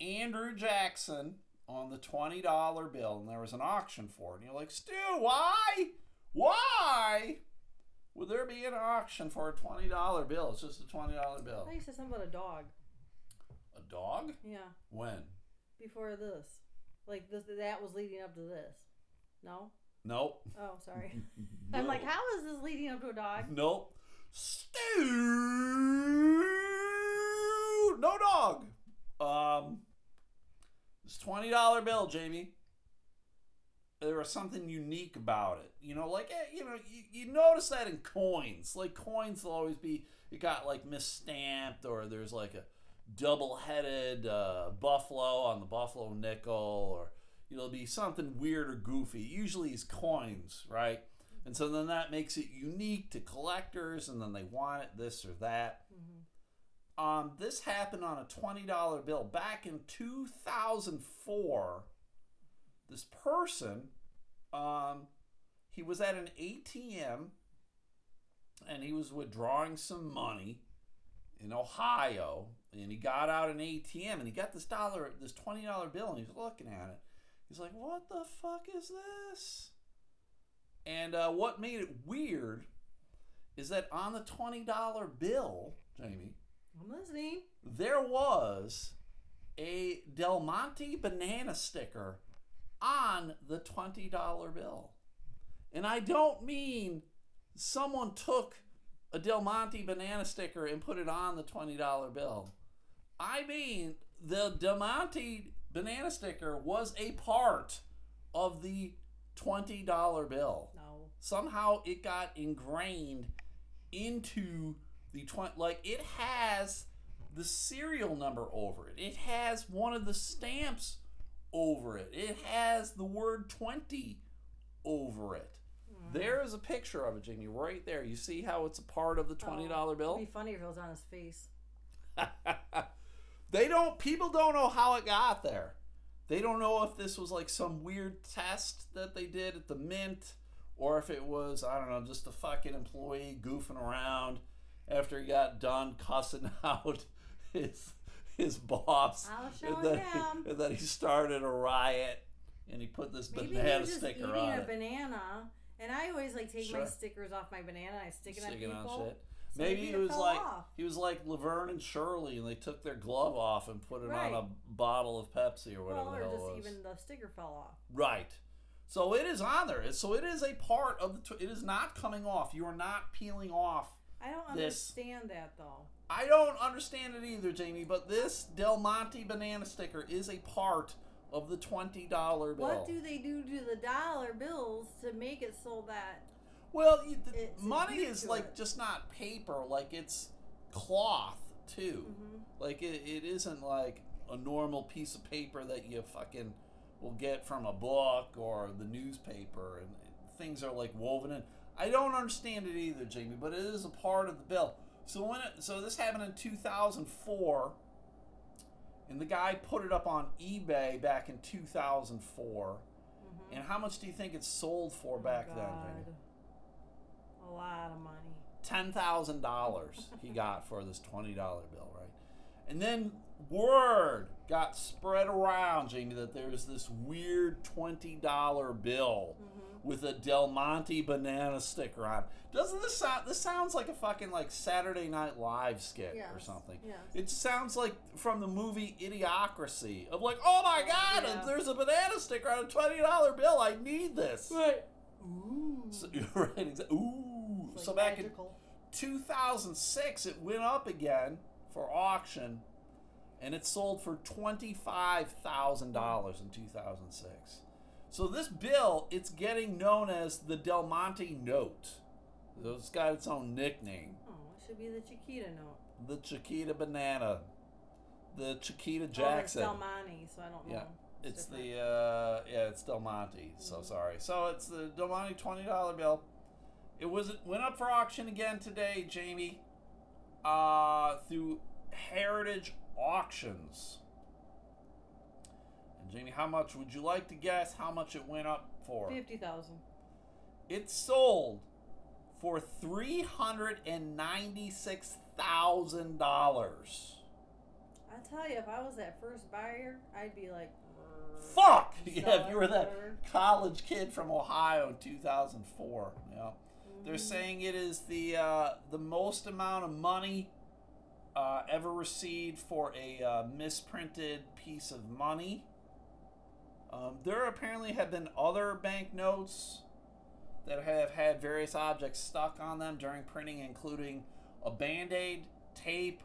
Andrew Jackson on the $20 bill, and there was an auction for it. And you're like, Stu, why? Why would there be an auction for a $20 bill? It's just a $20 bill. I used said something about a dog. A dog? Yeah, When? before this. Like this, that was leading up to this. No? Nope. Oh, sorry. I'm like, how is this leading up to a dog? Nope. Stu. No dog. Um. This twenty dollar bill, Jamie. There was something unique about it. You know, like eh, you know, you, you notice that in coins. Like coins will always be it got like misstamped or there's like a double headed uh, buffalo on the buffalo nickel or it'll be something weird or goofy. Usually it's coins, right? And so then that makes it unique to collectors, and then they want it this or that. Mm-hmm. Um, this happened on a twenty dollar bill back in two thousand four. This person, um, he was at an ATM, and he was withdrawing some money in Ohio, and he got out an ATM, and he got this dollar, this twenty dollar bill, and he's looking at it. He's like, "What the fuck is this?" And uh, what made it weird is that on the twenty dollar bill, Jamie, I'm listening. there was a Del Monte banana sticker on the $20 bill. And I don't mean someone took a Del Monte banana sticker and put it on the $20 bill. I mean the Del Monte banana sticker was a part of the $20 bill. No. somehow it got ingrained into the 20 like it has the serial number over it. It has one of the stamps over it. It has the word 20 over it. Mm. There is a picture of it jamie right there. You see how it's a part of the $20 It'd bill? be funny if it was on his face. they don't people don't know how it got there they don't know if this was like some weird test that they did at the mint or if it was i don't know just a fucking employee goofing around after he got done cussing out his his boss I'll show and then, him. and then he started a riot and he put this Maybe he banana was just sticker eating on a it banana, and I always like take my stickers off my banana. And I stick it sticking on on people. shit Maybe maybe was like off. he was like Laverne and Shirley, and they took their glove off and put it Right. on a bottle of Pepsi or whatever Well, the or hell just it was. even the sticker fell off. Right. So it is on there. So it is a part of the. Tw- it is not coming off. You are not peeling off. I don't This- understand that though. I don't understand it either, Jamie. But this Del Monte banana sticker is a part of the twenty dollar bill. What do they do to the dollar bills to make it so that? Well, you, the money is like it. just not paper. Like it's cloth too. Mhm. Like it, it isn't like a normal piece of paper that you fucking will get from a book or the newspaper, and things are like woven in. I don't understand it either, Jamie, but it is a part of the bill. So when it, so this happened in 2004, and the guy put it up on eBay back in 2004. Mhm. And how much do you think it sold for Oh, back then. Jamie? A lot of money. ten thousand dollars he got for this twenty dollar bill, right? And then word got spread around, Jamie, that there's this weird twenty dollar bill Mhm. with a Del Monte banana sticker on. Doesn't this sound? This sounds like a fucking like Saturday Night Live skit or Yes, something. yes. It sounds like from the movie Idiocracy of like, oh my god, Yeah. there's a banana sticker on a twenty dollar bill. I need this. Right. Ooh. So, right. exa- Ooh. It's so like back in 2006 it went up again for auction and it sold for $25,000 in 2006. So this bill, it's getting known as the Del Monte note. It's got its own nickname. Oh, it should be the Chiquita note. The Chiquita banana. The Chiquita Oh, it's Del Monte, so I don't know. Yeah, It's the uh yeah, it's Del Monte. So Mhm. sorry. So it's the Del Monte twenty dollar bill. It was went up for auction again today, Jamie. Uh through Heritage Auctions. And Jamie, how much would you like to guess how much it went up for? fifty thousand. It sold for three hundred and ninety six thousand dollars. I tell you, if I was that first buyer, I'd be like, Fuck! Yeah, if you were that college kid from Ohio in 2004. Yeah. They're saying it is the uh, the most amount of money uh, ever received for a uh, misprinted piece of money. Um, there apparently have been other banknotes that have had various objects stuck on them during printing, including a band aid, tape,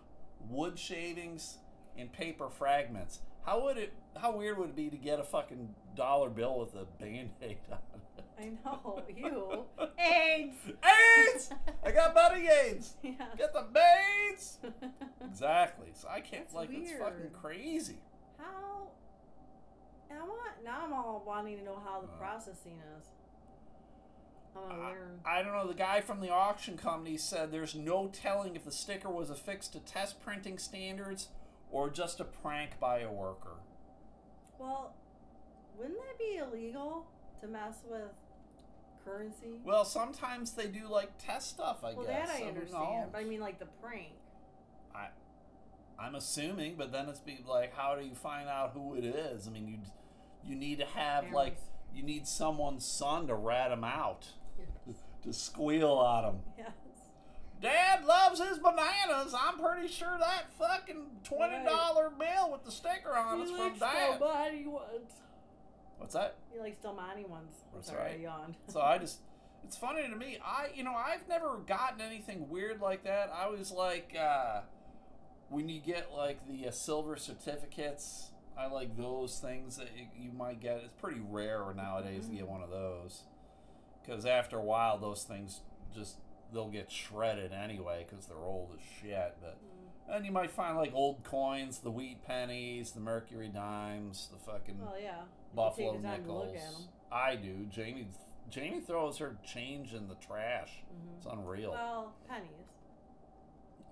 wood shavings, and paper fragments. How would it? How weird would it be to get a fucking dollar bill with a band aid on it? I know you. AIDS. AIDS! I got buddy AIDS! yeah. Get the AIDS! Exactly. So I can't, That's like, it's fucking crazy. how? I want now. I'm all wanting to know how the Uh. processing is. I I don't know. The guy from the auction company said there's no telling if the sticker was affixed to test printing standards or just a prank by a worker. Well, wouldn't that be illegal to mess with currency? Well, sometimes they do, like, test stuff, I well, guess. that I who understand, but I mean like the prank. I, I'm assuming, but then it's be like, how do you find out who it is? I mean, you you need to have like you need someone's son to rat him out, Yes. to squeal at him. Yes. Dad loves his bananas. I'm pretty sure that fucking twenty dollar bill with the sticker on it's from Dad. Del Monte ones. What's that? He likes Del Monte ones. That's sorry, right. I yawned. So I just, it's funny to me. I, you know, I've never gotten anything weird like that. I was like, uh, when you get like the uh, silver certificates, I like those things that you, you might get. It's pretty rare nowadays to get one of those, because after a while, those things just they'll get shredded anyway because they're old as shit. But. And you might find like old coins, the wheat pennies, the mercury dimes, the fucking Well, yeah. Buffalo take the time to nickels. look at 'em. I do. Jamie Jamie throws her change in the trash. Mhm. It's unreal. Well, pennies.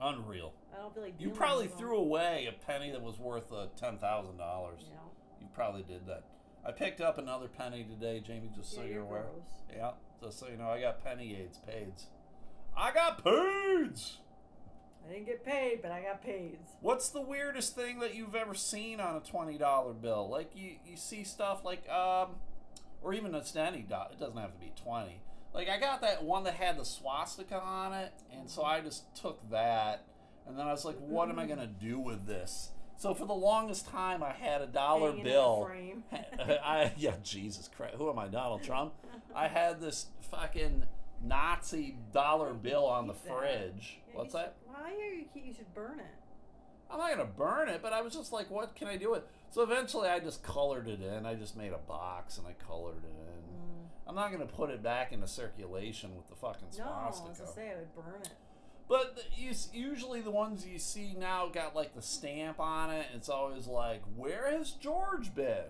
unreal. I don't feel like. You probably threw away a penny that was worth uh, ten thousand dollars. You know. You probably did that. I picked up another penny today, Jamie, just so yeah, you're you're aware. gross. Yeah, just so you know, I got penny aids, paids. I got paids. I didn't get paid, but I got paid. What's the weirdest thing that you've ever seen on a twenty dollar bill? Like you, you see stuff like um, or even a any dot. It doesn't have to be twenty. Like I got that one that had the swastika on it, and so I just took that, and then I was like, what am I gonna do with this? So for the longest time, I had a dollar Hanging bill. I yeah, Jesus Christ, who am I, Donald Trump? I had this fucking Nazi dollar bill on the fridge. Yeah, What's that? Should, why are you? You should burn it. I'm not gonna burn it, but I was just like, what can I do with? So eventually, I just colored it in. I just made a box and I colored it in. Mm. I'm not gonna put it back into circulation with the fucking No, I was swastika. to say I would burn it. But you, usually the ones you see now got like the stamp on it. It's always like, where has George been?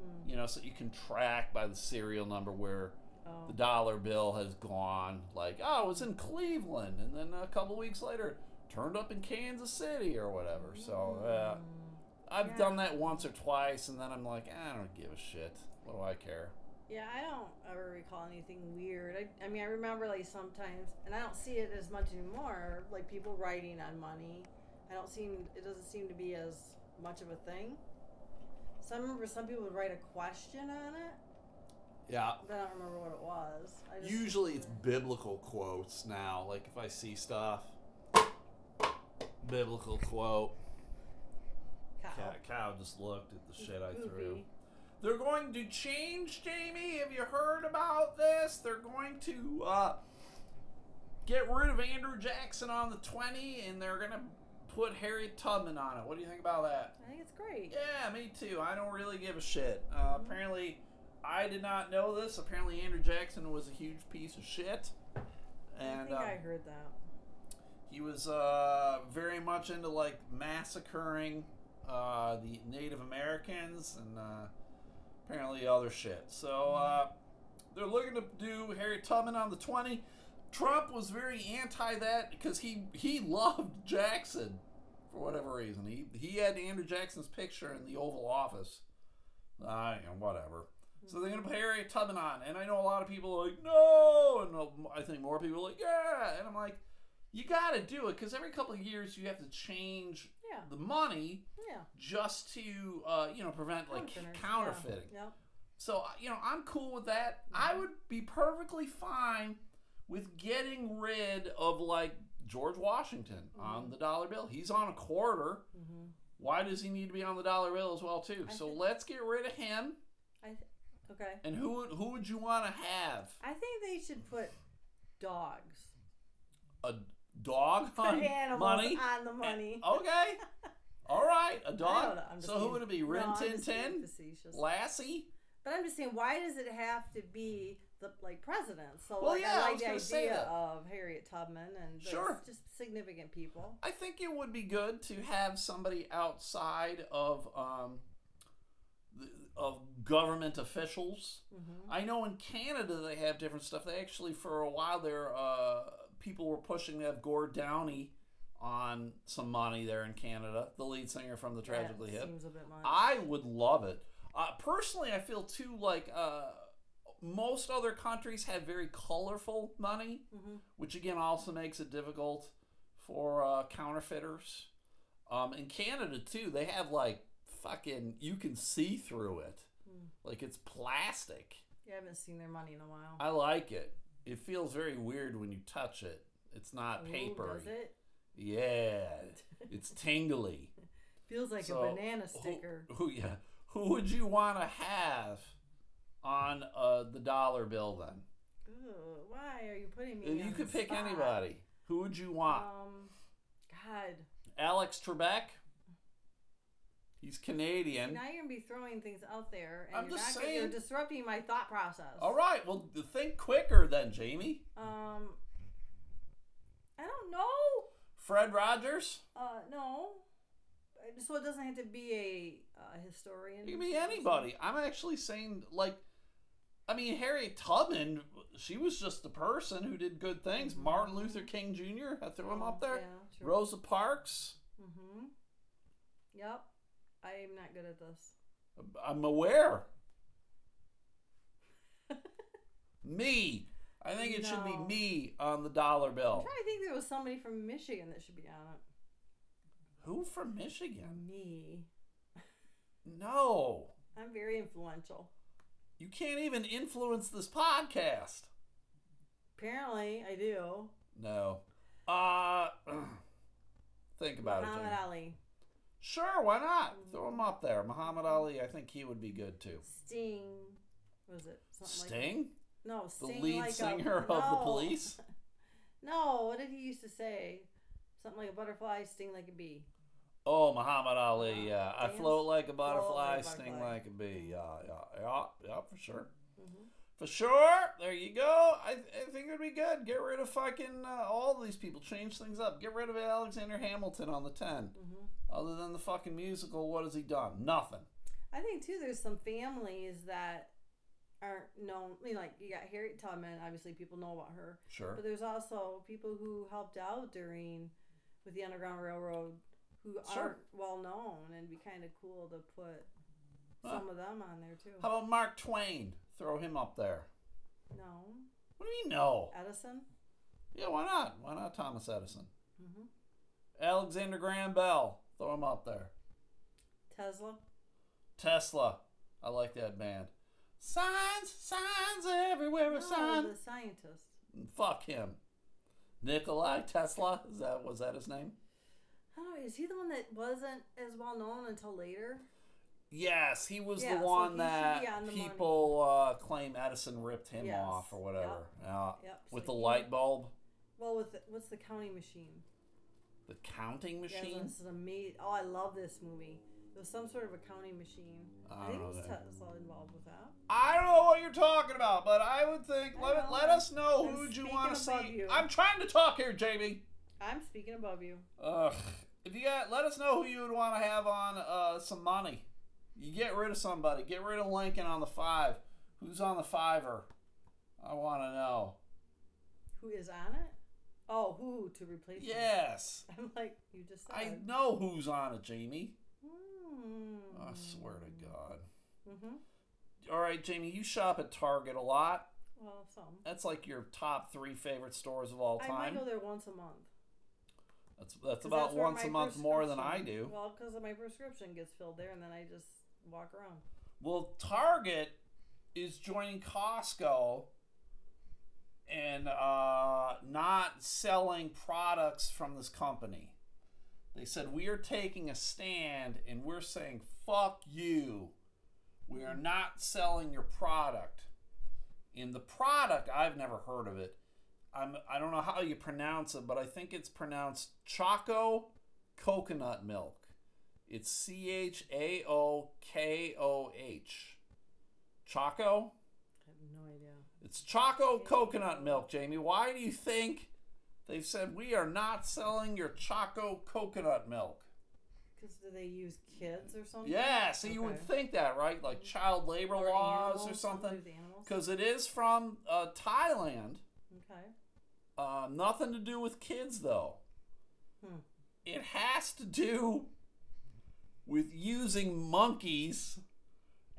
Mm. You know, so you can track by the serial number where Oh. the dollar bill has gone. Like, oh, it was in Cleveland, and then a couple weeks later, turned up in Kansas City or whatever. So, uh. I've Yeah. done that once or twice, and then I'm like, I don't give a shit. What do I care? Yeah, I don't ever recall anything weird. I, I mean, I remember like sometimes, and I don't see it as much anymore. Like people writing on money, I don't seem it doesn't seem to be as much of a thing. So I remember some people would write a question on it, Yeah. I don't remember what it was. I just Usually it's biblical quotes now. Like if I see stuff, biblical quote. cow. Cow, cow just looked at the shit I threw. They're going to change, Jamie. Have you heard about this? They're going to uh, get rid of Andrew Jackson on the 20, and they're going to put Harriet Tubman on it. What do you think about that? I think it's great. Yeah, me too. I don't really give a shit. Uh, apparently, I did not know this. Apparently, Andrew Jackson was a huge piece of shit. I And think uh, I heard that. He was uh, very much into like massacring uh, the Native Americans and uh, apparently other shit. So uh, they're looking to do Harry Tubman on the 20. Trump was very anti that because he he loved Jackson for whatever reason. He he had Andrew Jackson's picture in the Oval Office. I you know, whatever. So they're gonna put Harry Tubman on, and I know a lot of people are like no, and I think more people are like yeah, and I'm like, you got to do it because every couple of years you have to change Yeah. the money Yeah. just to uh, you know prevent like yeah. counterfeiting. Yep. So uh, you know, I'm cool with that. I would be perfectly fine with getting rid of like George Washington on the dollar bill. He's on a quarter. Mm-hmm. Why does he need to be on the dollar bill as well too? I So thi- let's get rid of him. Okay. And who would who would you want to have? I think they should put dogs. A dog Put on animals money? on the money. Okay. All right. A dog. know, I'm just So who being- would it be? no, Rin I'm Tin just being Tin? facetious. Lassie? But I'm just saying, why does it have to be the like president? So Well, like, yeah, I I like was the gonna say idea that. of Harriet Tubman and those Sure. just significant people. I think it would be good to have somebody outside of um, of government officials. Mm-hmm. I know in Canada they have different stuff. They actually, for a while there, uh, people were pushing to have Gord Downie on some money there in Canada, the lead singer from the Tragically that Hip. seems a bit much. I would love it. Uh, personally, I feel too like uh, most other countries have very colorful money, mm-hmm. which again also makes it difficult for uh, counterfeiters. Um, in Canada too, they have like fucking you can see through it, Hmm. like it's plastic. Yeah, I haven't seen their money in a while. I like it. It feels very weird when you touch it. It's not Ooh, paper. does it? Yeah, it's tingly. Feels like So, a banana sticker. Who, yeah? Who would you want to have on uh, the dollar bill then? Ooh, why are you putting me? If you could pick spot? anybody. Who would you want? Um, God, Alex Trebek. He's Canadian. now you're gonna be throwing things out there, and I'm you're just not gonna, you're disrupting my thought process. All right. Well, think quicker then, Jamie. Um, I don't know. Fred Rogers. Uh, no. So it doesn't have to be a uh, historian. It can be anybody. I'm actually saying like. I mean, Harriet Tubman, she was just a person who did good things. Mhm. Martin Luther King Jr., I threw him up there. Yeah. Rosa Parks. Mm-hmm. Yep. I'm not good at this. I'm aware. me. I think it should be me on the dollar bill. I'm trying to think there was somebody from Michigan that should be on it. Who from Michigan? Me. No. I'm very influential. You can't even influence this podcast. Apparently, I do. No. Uh think about Muhammad it, Jamie. Ali. Sure, why not? Throw him up there. Muhammad Ali, I think he would be good too. Sting. Was it something like Sting? No, The Sting lead like singer a, of the police? No, what did he used to say? Something like a butterfly, sting like a bee. Oh, Muhammad Ali, Uh, yeah. I float like a butterfly, like sting like a bee. Yeah, yeah, yeah, yeah, for sure. hmm For sure. There you go. I, I think it would be good. Get rid of fucking uh, all these people. Change things up. Get rid of Alexander Hamilton on the 10. hmm Other than the fucking musical, what has he done? Nothing. I think too. There's some families that aren't known. I mean, like you got Harriet Tubman. Obviously, people know about her. Sure. But there's also people who helped out during with the Underground Railroad who Sure. aren't well known, and it'd be kind of cool to put Huh. some of them on there too. How about Mark Twain? Throw him up there. No, What do you mean, no? Edison. Yeah, why not? Why not Thomas Edison? hmm Alexander Graham Bell. Throw him up there. Tesla. Tesla. I like that band. Signs, signs everywhere, No, sign. the scientist. Fuck him. Nikolai Tesla. Is that was that his name? I don't know. Is he the one that wasn't as well known until later? Yes, he was Yeah, the one should that on people uh, claim Edison ripped him Yes. off or whatever. Yeah. Yep. With so the he- light bulb, Well, with the, what's the counting machine? The counting Yeah, machine. this is amazing. Oh, I love this movie. It was some sort of a counting machine. I I, think know it was that. Tesla involved with that. I don't know what you're talking about, but I would think I let know. let us know I'm who would you want to see. you. I'm trying to talk here, Jamie. I'm speaking above you. Ugh. If you got, let us know who you would want to have on uh, some money. You get rid of somebody. Get rid of Lincoln on the five. Who's on the fiver? I want to know. Who is on it? Oh, who to replace? him? Yes. I'm like you just said. I know who's on it, Jamie. Hmm. I swear to God. Mm-hmm. All right, Jamie, you shop at Target a lot. Well, some. That's like your top three favorite stores of all I time. might go there once a month. That's that's about that's once a month more than I do. Well, because my prescription gets filled there, and then I just walk around. Well, Target is joining Costco and uh, not selling products from this company. They said, We are taking a stand and we're saying, fuck you. We are not selling your product. In the product, I've never heard of it. I'm, I don't know how you pronounce it, but I think it's pronounced Choco Coconut Milk. It's C H A O K O H. Choco? I have no idea. It's Choco coconut milk, Jamie. Why do you think they've said we are not selling your Choco coconut milk? Because do they use kids or something? Yeah, so you would think that, right? Like child labor Or laws or something. Because it is from uh, Thailand. Okay. Uh, nothing to do with kids, though. Hmm. It has to do with using monkeys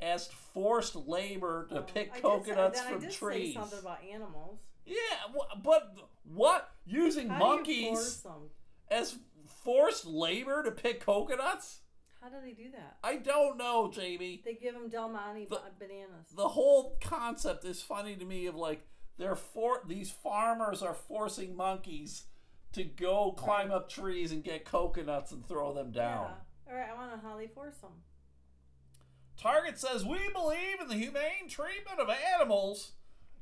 as forced labor to pick I did say- coconuts then I from did say trees. something about animals. Yeah, wh- but what? Using How do you monkeys force them? as forced labor to pick coconuts? How do they do that? I don't know, Jamie. They give them Del Monte The- ba- bananas. The whole concept is funny to me of like they're for these farmers are forcing monkeys to go climb up trees and get coconuts and throw them down. Yeah. All right, I want to know how they force them. Target says we believe in the humane treatment of animals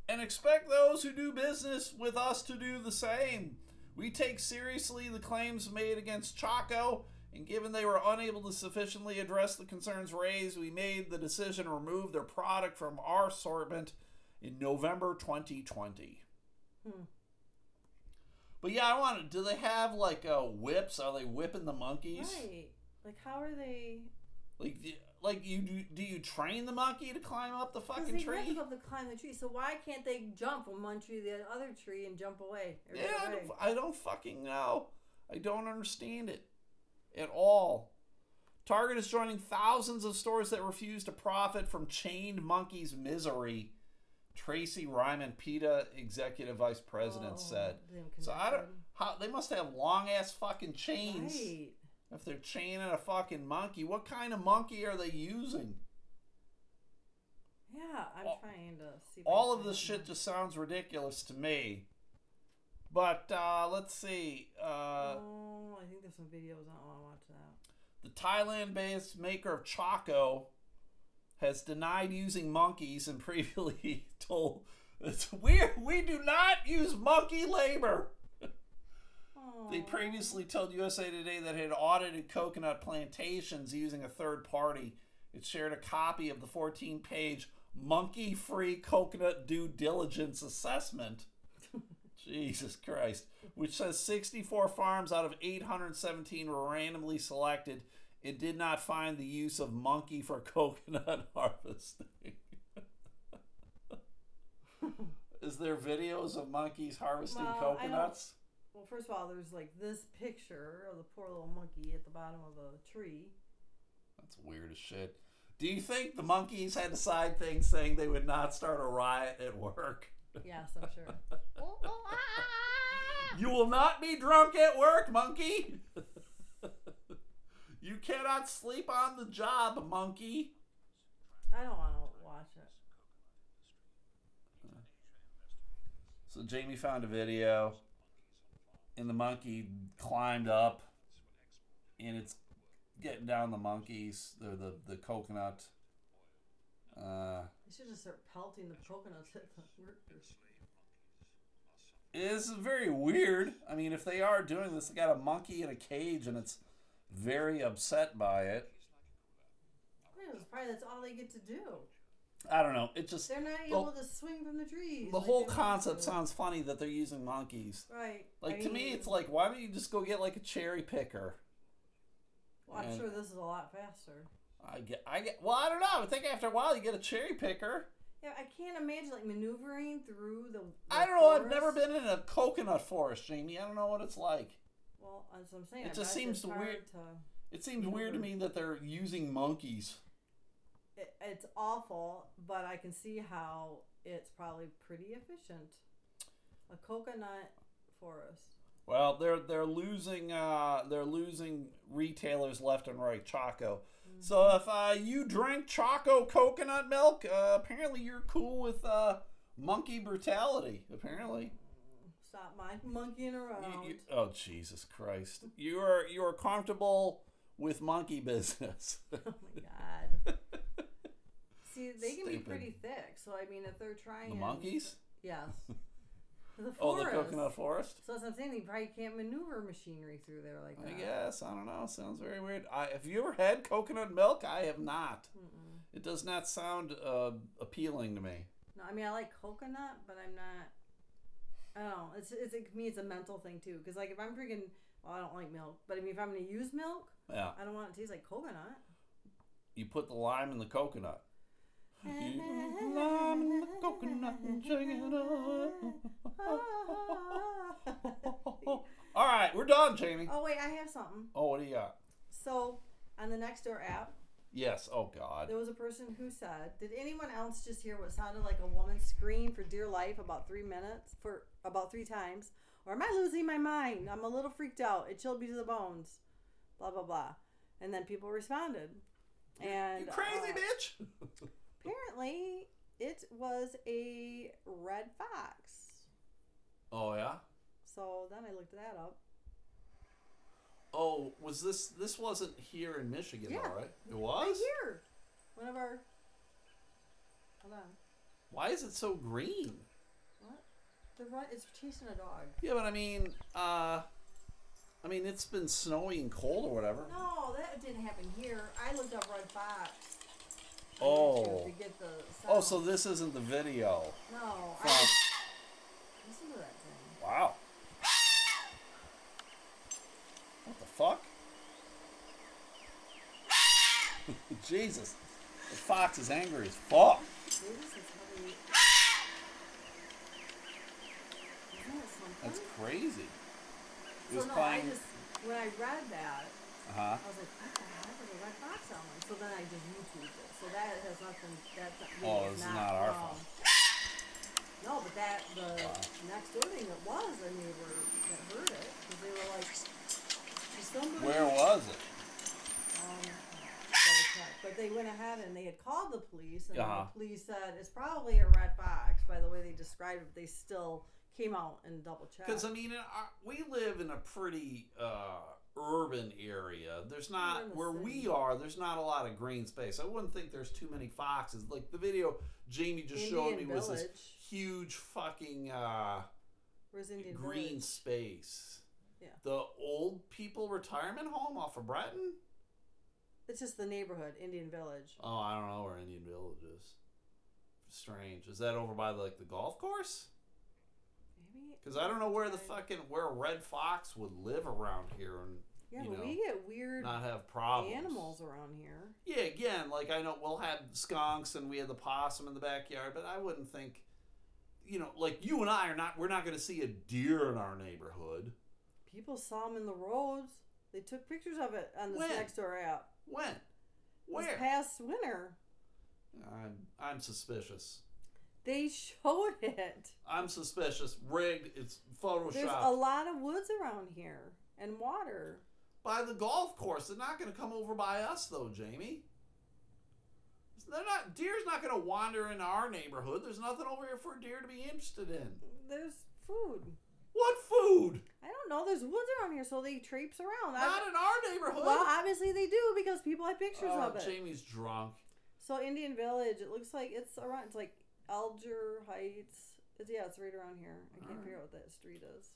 and expect those who do business with us to do the same. We take seriously the claims made against Chaco, and given they were unable to sufficiently address the concerns raised, we made the decision to remove their product from our assortment in November 2020. Hmm. But yeah, I want to. Do they have like uh, whips? Are they whipping the monkeys? Right. Like, how are they? Like, the- like you do? Do you train the monkey to climb up the fucking they tree? to climb the tree. So why can't they jump from one tree to the other tree and jump away? Yeah, I don't, I don't fucking know. I don't understand it at all. Target is joining thousands of stores that refuse to profit from chained monkeys' misery. Tracy Reiman, PETA executive vice president, Oh, said. So I don't. How they must have long ass fucking chains Right. If they're chaining a fucking monkey. What kind of monkey are they using? Yeah, I'm All- trying to see. all of this shit just sounds ridiculous to me. But uh, let's see. Uh, oh, I think there's some videos. I want to watch that. the Thailand-based maker of Choco has denied using monkeys and previously told it's we we do not use monkey labor. They previously told USA Today that it had audited coconut plantations using a third party. It shared a copy of the 14 page monkey free coconut due diligence assessment. Jesus Christ. Which says 64 farms out of 817 were randomly selected It did not find the use of monkey for coconut harvesting. Is there videos of monkeys harvesting Well, I don't- coconuts? Well, first of all, there's like this picture of the poor little monkey at the bottom of the tree. That's weird as shit. Do you think the monkeys had to sign things saying they would not start a riot at work? Yes, I'm sure. You will not be drunk at work, monkey. you cannot sleep on the job, monkey. I don't want to watch it. So Jamie found a video, and the monkey climbed up, and it's getting down the monkeys, the the, the coconut. Uh, They should just start pelting the coconuts at the workers. It is very weird. I mean, if they are doing this, they got a monkey in a cage and it's very upset by it. It's probably that's all they get to do. I don't know. It just They're not Well, able to swing from the trees. the like whole concept sounds funny that they're using monkeys. right. Like I to me, it's like why don't you just go get like a cherry picker? Well, I'm and- sure this is a lot faster. I get, I get. Well, I don't know. I think after a while you get a cherry picker. Yeah, I can't imagine like maneuvering through the. the I don't know. I've never been in a coconut forest, Jamie. I don't know what it's like. Well, that's what I'm saying. It I just seems weird. To, It seems weird to me that they're using monkeys. It, it's awful, but I can see how it's probably pretty efficient. A coconut forest. Well, they're they're losing uh, they're losing retailers left and right. Choco. So if uh, you drink Choco coconut milk, uh, apparently you're cool with uh, monkey brutality. Apparently. Stop my monkeying You- around. you- oh Jesus Christ! You are you are comfortable with monkey business. oh my god. See, they can be Stupid. pretty thick. So I mean, if they're trying the monkeys? yes, the Oh, the coconut forest. So that's what I'm saying. They probably can't maneuver machinery through there like that. I guess I don't know. Sounds very weird. I, have you ever had coconut milk? I have not. It does not sound uh, appealing to me. No, I mean I like coconut, but I'm not. I don't know. It's it's to me it's a mental thing too. Because like if I'm drinking, well, I don't like milk, but I mean if I'm gonna use milk, Yeah, I don't want it to taste like coconut. you put the lime in the coconut. Lime in the coconut and shake it up. All right, we're done, Jamie. oh wait, I have something. Oh, what do you got? So on the Nextdoor app, Yes. Oh God. there was a person who said, "Did anyone else just hear what sounded like a woman scream for dear life about three minutes for about three times? Or am I losing my mind? I'm a little freaked out. It chilled me to the bones." Blah blah blah. And then people responded, and you crazy uh, bitch. apparently it was a red fox. oh yeah. So then I looked that up. Oh, was this? This wasn't here in Michigan, Yeah. though, right? It Right was. here, one of our. Hold on. Why is it so green? What? The run. It's chasing a dog. Yeah, but I mean, uh, I mean, it's been snowy and cold or whatever. No, that didn't happen here. I looked up red fox. Oh. To get the. Oh, so this isn't the video. No. From, I, listen to that thing. wow. What the fuck? Jesus. The fox is angry as fuck. See, this is how they. Isn't that something? That's crazy. It so was no, playing. I just when I read that, uh-huh. I was like, what the heck is a red fox sound? So then I just YouTubed it. So that has nothing. That Oh, is it's not our from- fault. No, but that the next door thing it was a neighbor that heard it because they were like, "Is somebody?" Where was it? Um, double check. But they went ahead and they had called the police, and Uh-huh. the police said it's probably a red fox. By the way they described it, they still came out and double checked. Because I mean, in our, we live in a pretty uh, urban area. There's not where we are. There's not a lot of green space. I wouldn't think there's too many foxes. Like the video Jamie just showed me Indian was this huge fucking uh, green Village? space. Yeah. The old people retirement home off of Breton. It's just the neighborhood, Indian Village. Oh, I don't know where Indian Village is. Strange. Is that over by like the golf course? Maybe. Because I don't know where the fucking where red fox would live around here and Yeah, but know, we get weird not have problems. animals around here. Yeah, again, like I know we'll have skunks and we had the possum in the backyard, but I wouldn't think, you know, like you and I are not. We're not going to see a deer in our neighborhood. People saw them in the roads. They took pictures of it on this When? next door app. When? This Where? past winter. I'm I'm suspicious. They showed it. I'm suspicious. Rigged. It's photoshopped. There's a lot of woods around here and water. By the golf course. They're not going to come over by us though, Jamie. They're not. Deer's not going to wander in our neighborhood. There's nothing over here for a deer to be interested in. There's food. What food? I don't know. There's woods around here, so they traipse around. I- Not in our neighborhood. well, obviously they do because people have pictures oh, of it. Jamie's drunk. So Indian Village, it looks like it's around. It's like Alger Heights. It's, yeah, it's right around here. I can't Alright. figure out what that street is.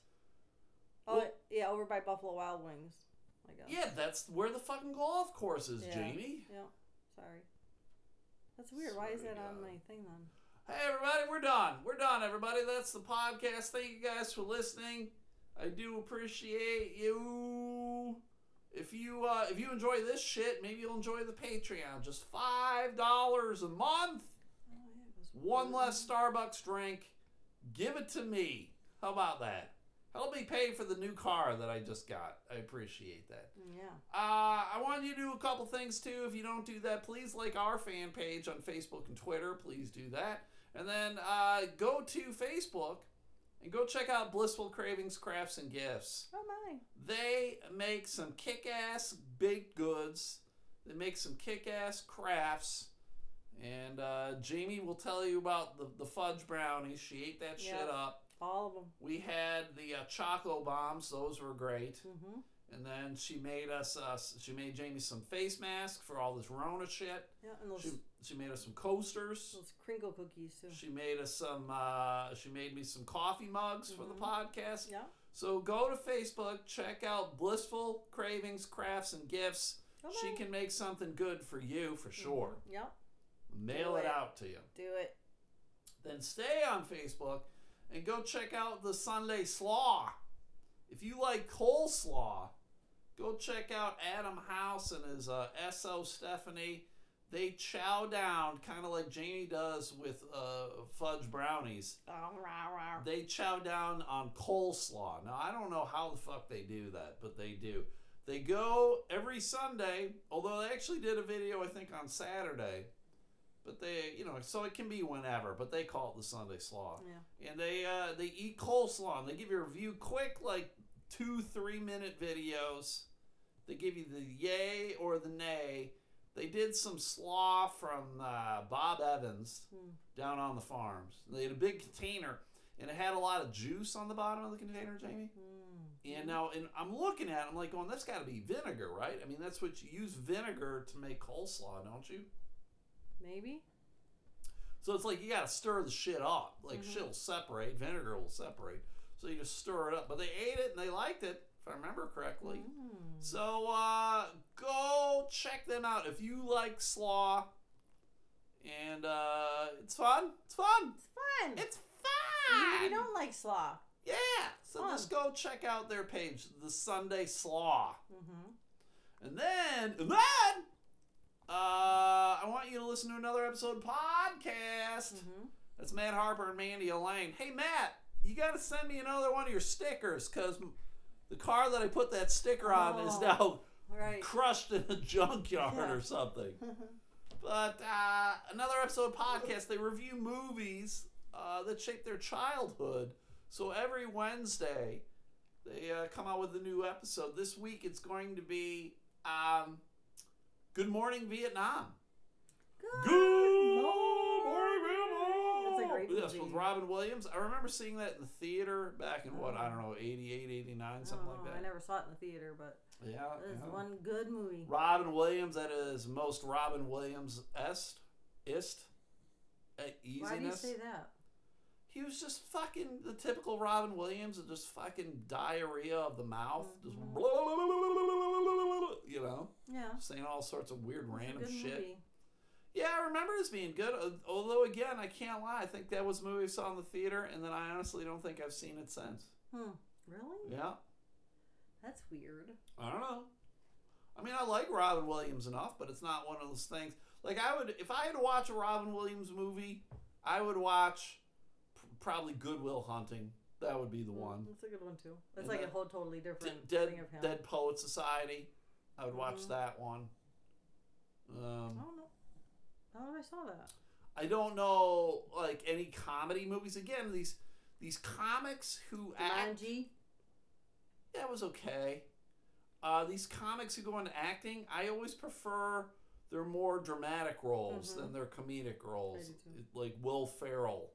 Oh Well- yeah, over by Buffalo Wild Wings. I guess. Yeah, that's where the fucking golf course is, Yeah. Jamie. Yeah. Sorry. That's weird. Why is that to on my thing then? Hey everybody, we're done. We're done, everybody. That's the podcast. Thank you guys for listening. I do appreciate you. If you uh, if you enjoy this shit, maybe you'll enjoy the Patreon. Just five dollars a month. Oh, yeah, it was One less Starbucks drink. Give it to me. How about that? Help me pay for the new car that I just got. I appreciate that. Yeah. Uh, I want you to do a couple things too. If you don't do that, please like our fan page on Facebook and Twitter. Please do that. And then uh, go to Facebook and go check out Blissful Cravings Crafts and Gifts. Oh my. They make some kick ass baked goods, they make some kick ass crafts. And uh, Jamie will tell you about the, the fudge brownies. She ate that shit up. All of them. We had the uh, choco bombs; those were great. Mm-hmm. And then she made us, uh, she made Jamie some face masks for all this Rona shit. Yeah, and those She, she made us some coasters. those crinkle cookies too. She made us some, uh, she made me some coffee mugs for the Mhm. podcast. Yeah. So go to Facebook, check out Blissful Cravings, Crafts, and Gifts. Okay. She can make something good for you for sure. Mhm. Yep. Mail it it. out to you. Do it. Then stay on Facebook and go check out the Sunday Slaw. If you like coleslaw, go check out Adam House and his uh, SO Stephanie. They chow down, kind of like Jamie does with uh, fudge brownies. Oh, rah, rah. They chow down on coleslaw. Now, I don't know how the fuck they do that, but they do. They go every Sunday, although they actually did a video, I think, on Saturday. But they, you know, so it can be whenever, but they call it the Sunday Slaw. Yeah. And they uh, they eat coleslaw and they give you a review quick, like two, three minute videos. They give you the yay or the nay. They did some slaw from uh, Bob Evans Hmm. down on the farms. They had a big container and it had a lot of juice on the bottom of the container, Jamie. Mm. And now, and I'm looking at, it, I'm like, going, that's got to be vinegar, right? I mean, that's what you use vinegar to make coleslaw, don't you? Maybe. So it's like you got to stir the shit up. Like Mhm. shit will separate, vinegar will separate. So you just stir it up. But they ate it and they liked it, if I remember correctly. Mm. So uh, go check them out if you like slaw. And uh, it's fun. It's fun. It's fun. It's Even fun. if you don't like slaw. Yeah. So Fun. just go check out their page, the Sunday Slaw. Mm-hmm. And then, and then, uh, I want you to listen to another episode podcast. Mm-hmm. That's Matt Harper and Mandy Elaine. Hey, Matt, you got to send me another one of your stickers because the car that I put that sticker on is Oh. now Right. crushed in a junkyard Yeah. or something. But uh, another episode podcast, they review movies uh, that shaped their childhood. So every Wednesday, they uh, come out with a new episode. This week, it's going to be um, Good Morning Vietnam. Good. morning, Vietnam. That's a great Yes, movie. with Robin Williams. I remember seeing that in the theater back in what I don't know, 88, 89, something like Oh, that. I never saw it in the theater, but Yeah, it is yeah. one good movie. Robin Williams, that is most Robin Williams est, ist, uh, easiness. Why do you say that? He was just fucking the typical Robin Williams, and just fucking diarrhea of the mouth, just Mhm. you know, Yeah. saying all sorts of weird random shit. movie. Yeah, I remember this being good. Although again, I can't lie. I think that was a movie I saw in the theater, and then I honestly don't think I've seen it since. Hmm. Really? Yeah, That's weird. I don't know. I mean, I like Robin Williams enough, but it's not one of those things. Like I would, if I had to watch a Robin Williams movie, I would watch probably Good Will Hunting. That would be the Mm, one. That's a good one too. That's And like a then whole totally different Dead thing of him. Dead Poet Society. I would watch Mhm. that one. I Um, don't know. How did I saw that? I don't know like any comedy movies. Again, these these comics who act Jumanji. that was okay. Uh, these comics who go into acting, I always prefer their more dramatic roles Mhm. than their comedic roles. I do too. Like Will Ferrell,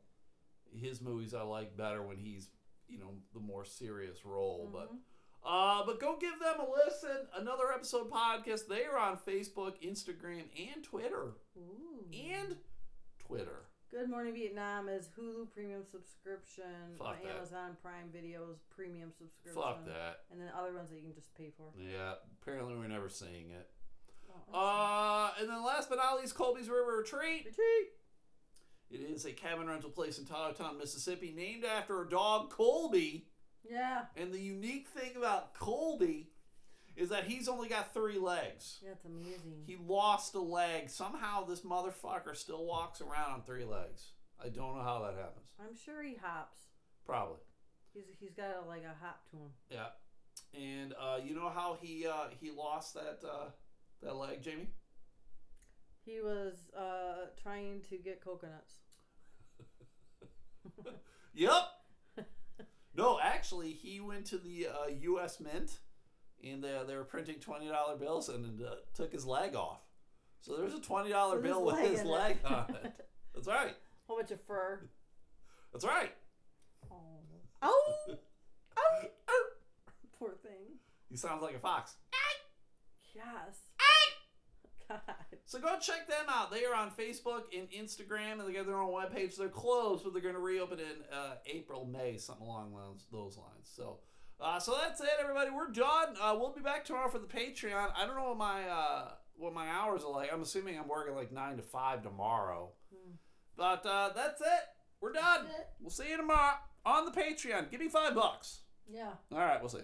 his movies I like better when he's you know the more serious role. But Mhm. uh, but go give them a listen. Another episode podcast. They are on Facebook, Instagram, and Twitter, Ooh. and Twitter. Good Morning Vietnam is Hulu premium subscription, Fuck that. Amazon Prime Videos premium subscription. Fuck that. And then other ones that you can just pay for. Yeah, apparently we're never seeing it. Oh, Uh, and then last but not least, Colby's River Retreat. Retreat. It is a cabin rental place in Tylertown, Mississippi, named after a dog, Colby. Yeah. And the unique thing about Colby is that he's only got three legs. Yeah, it's amazing. He lost a leg. Somehow this motherfucker still walks around on three legs. I don't know how that happens. I'm sure he hops. Probably. He's he's got a, like a hop to him. Yeah. And uh, you know how he uh, he lost that uh, that leg, Jamie? He was uh, trying to get coconuts. Yep. no, actually, he went to the uh, U.S. Mint, and uh, they were printing twenty dollar bills, and uh, took his leg off. So there's a twenty dollar With his bill with leg his leg on it. That's right. Whole bunch of fur. That's right. Oh. Oh. oh. Poor thing. He sounds like a fox. Yes. God. So go check them out. They are on Facebook and Instagram, and they got their own webpage. They're closed, but they're going to reopen in uh, April, May, something along those, those lines. So, uh, so that's it, everybody. We're done. Uh, we'll be back tomorrow for the Patreon. I don't know what my uh, what my hours are like. I'm assuming I'm working like nine to five tomorrow. Hmm. But uh, that's it. We're done. It. We'll see you tomorrow on the Patreon. Give me five bucks. Yeah. All right, we'll see.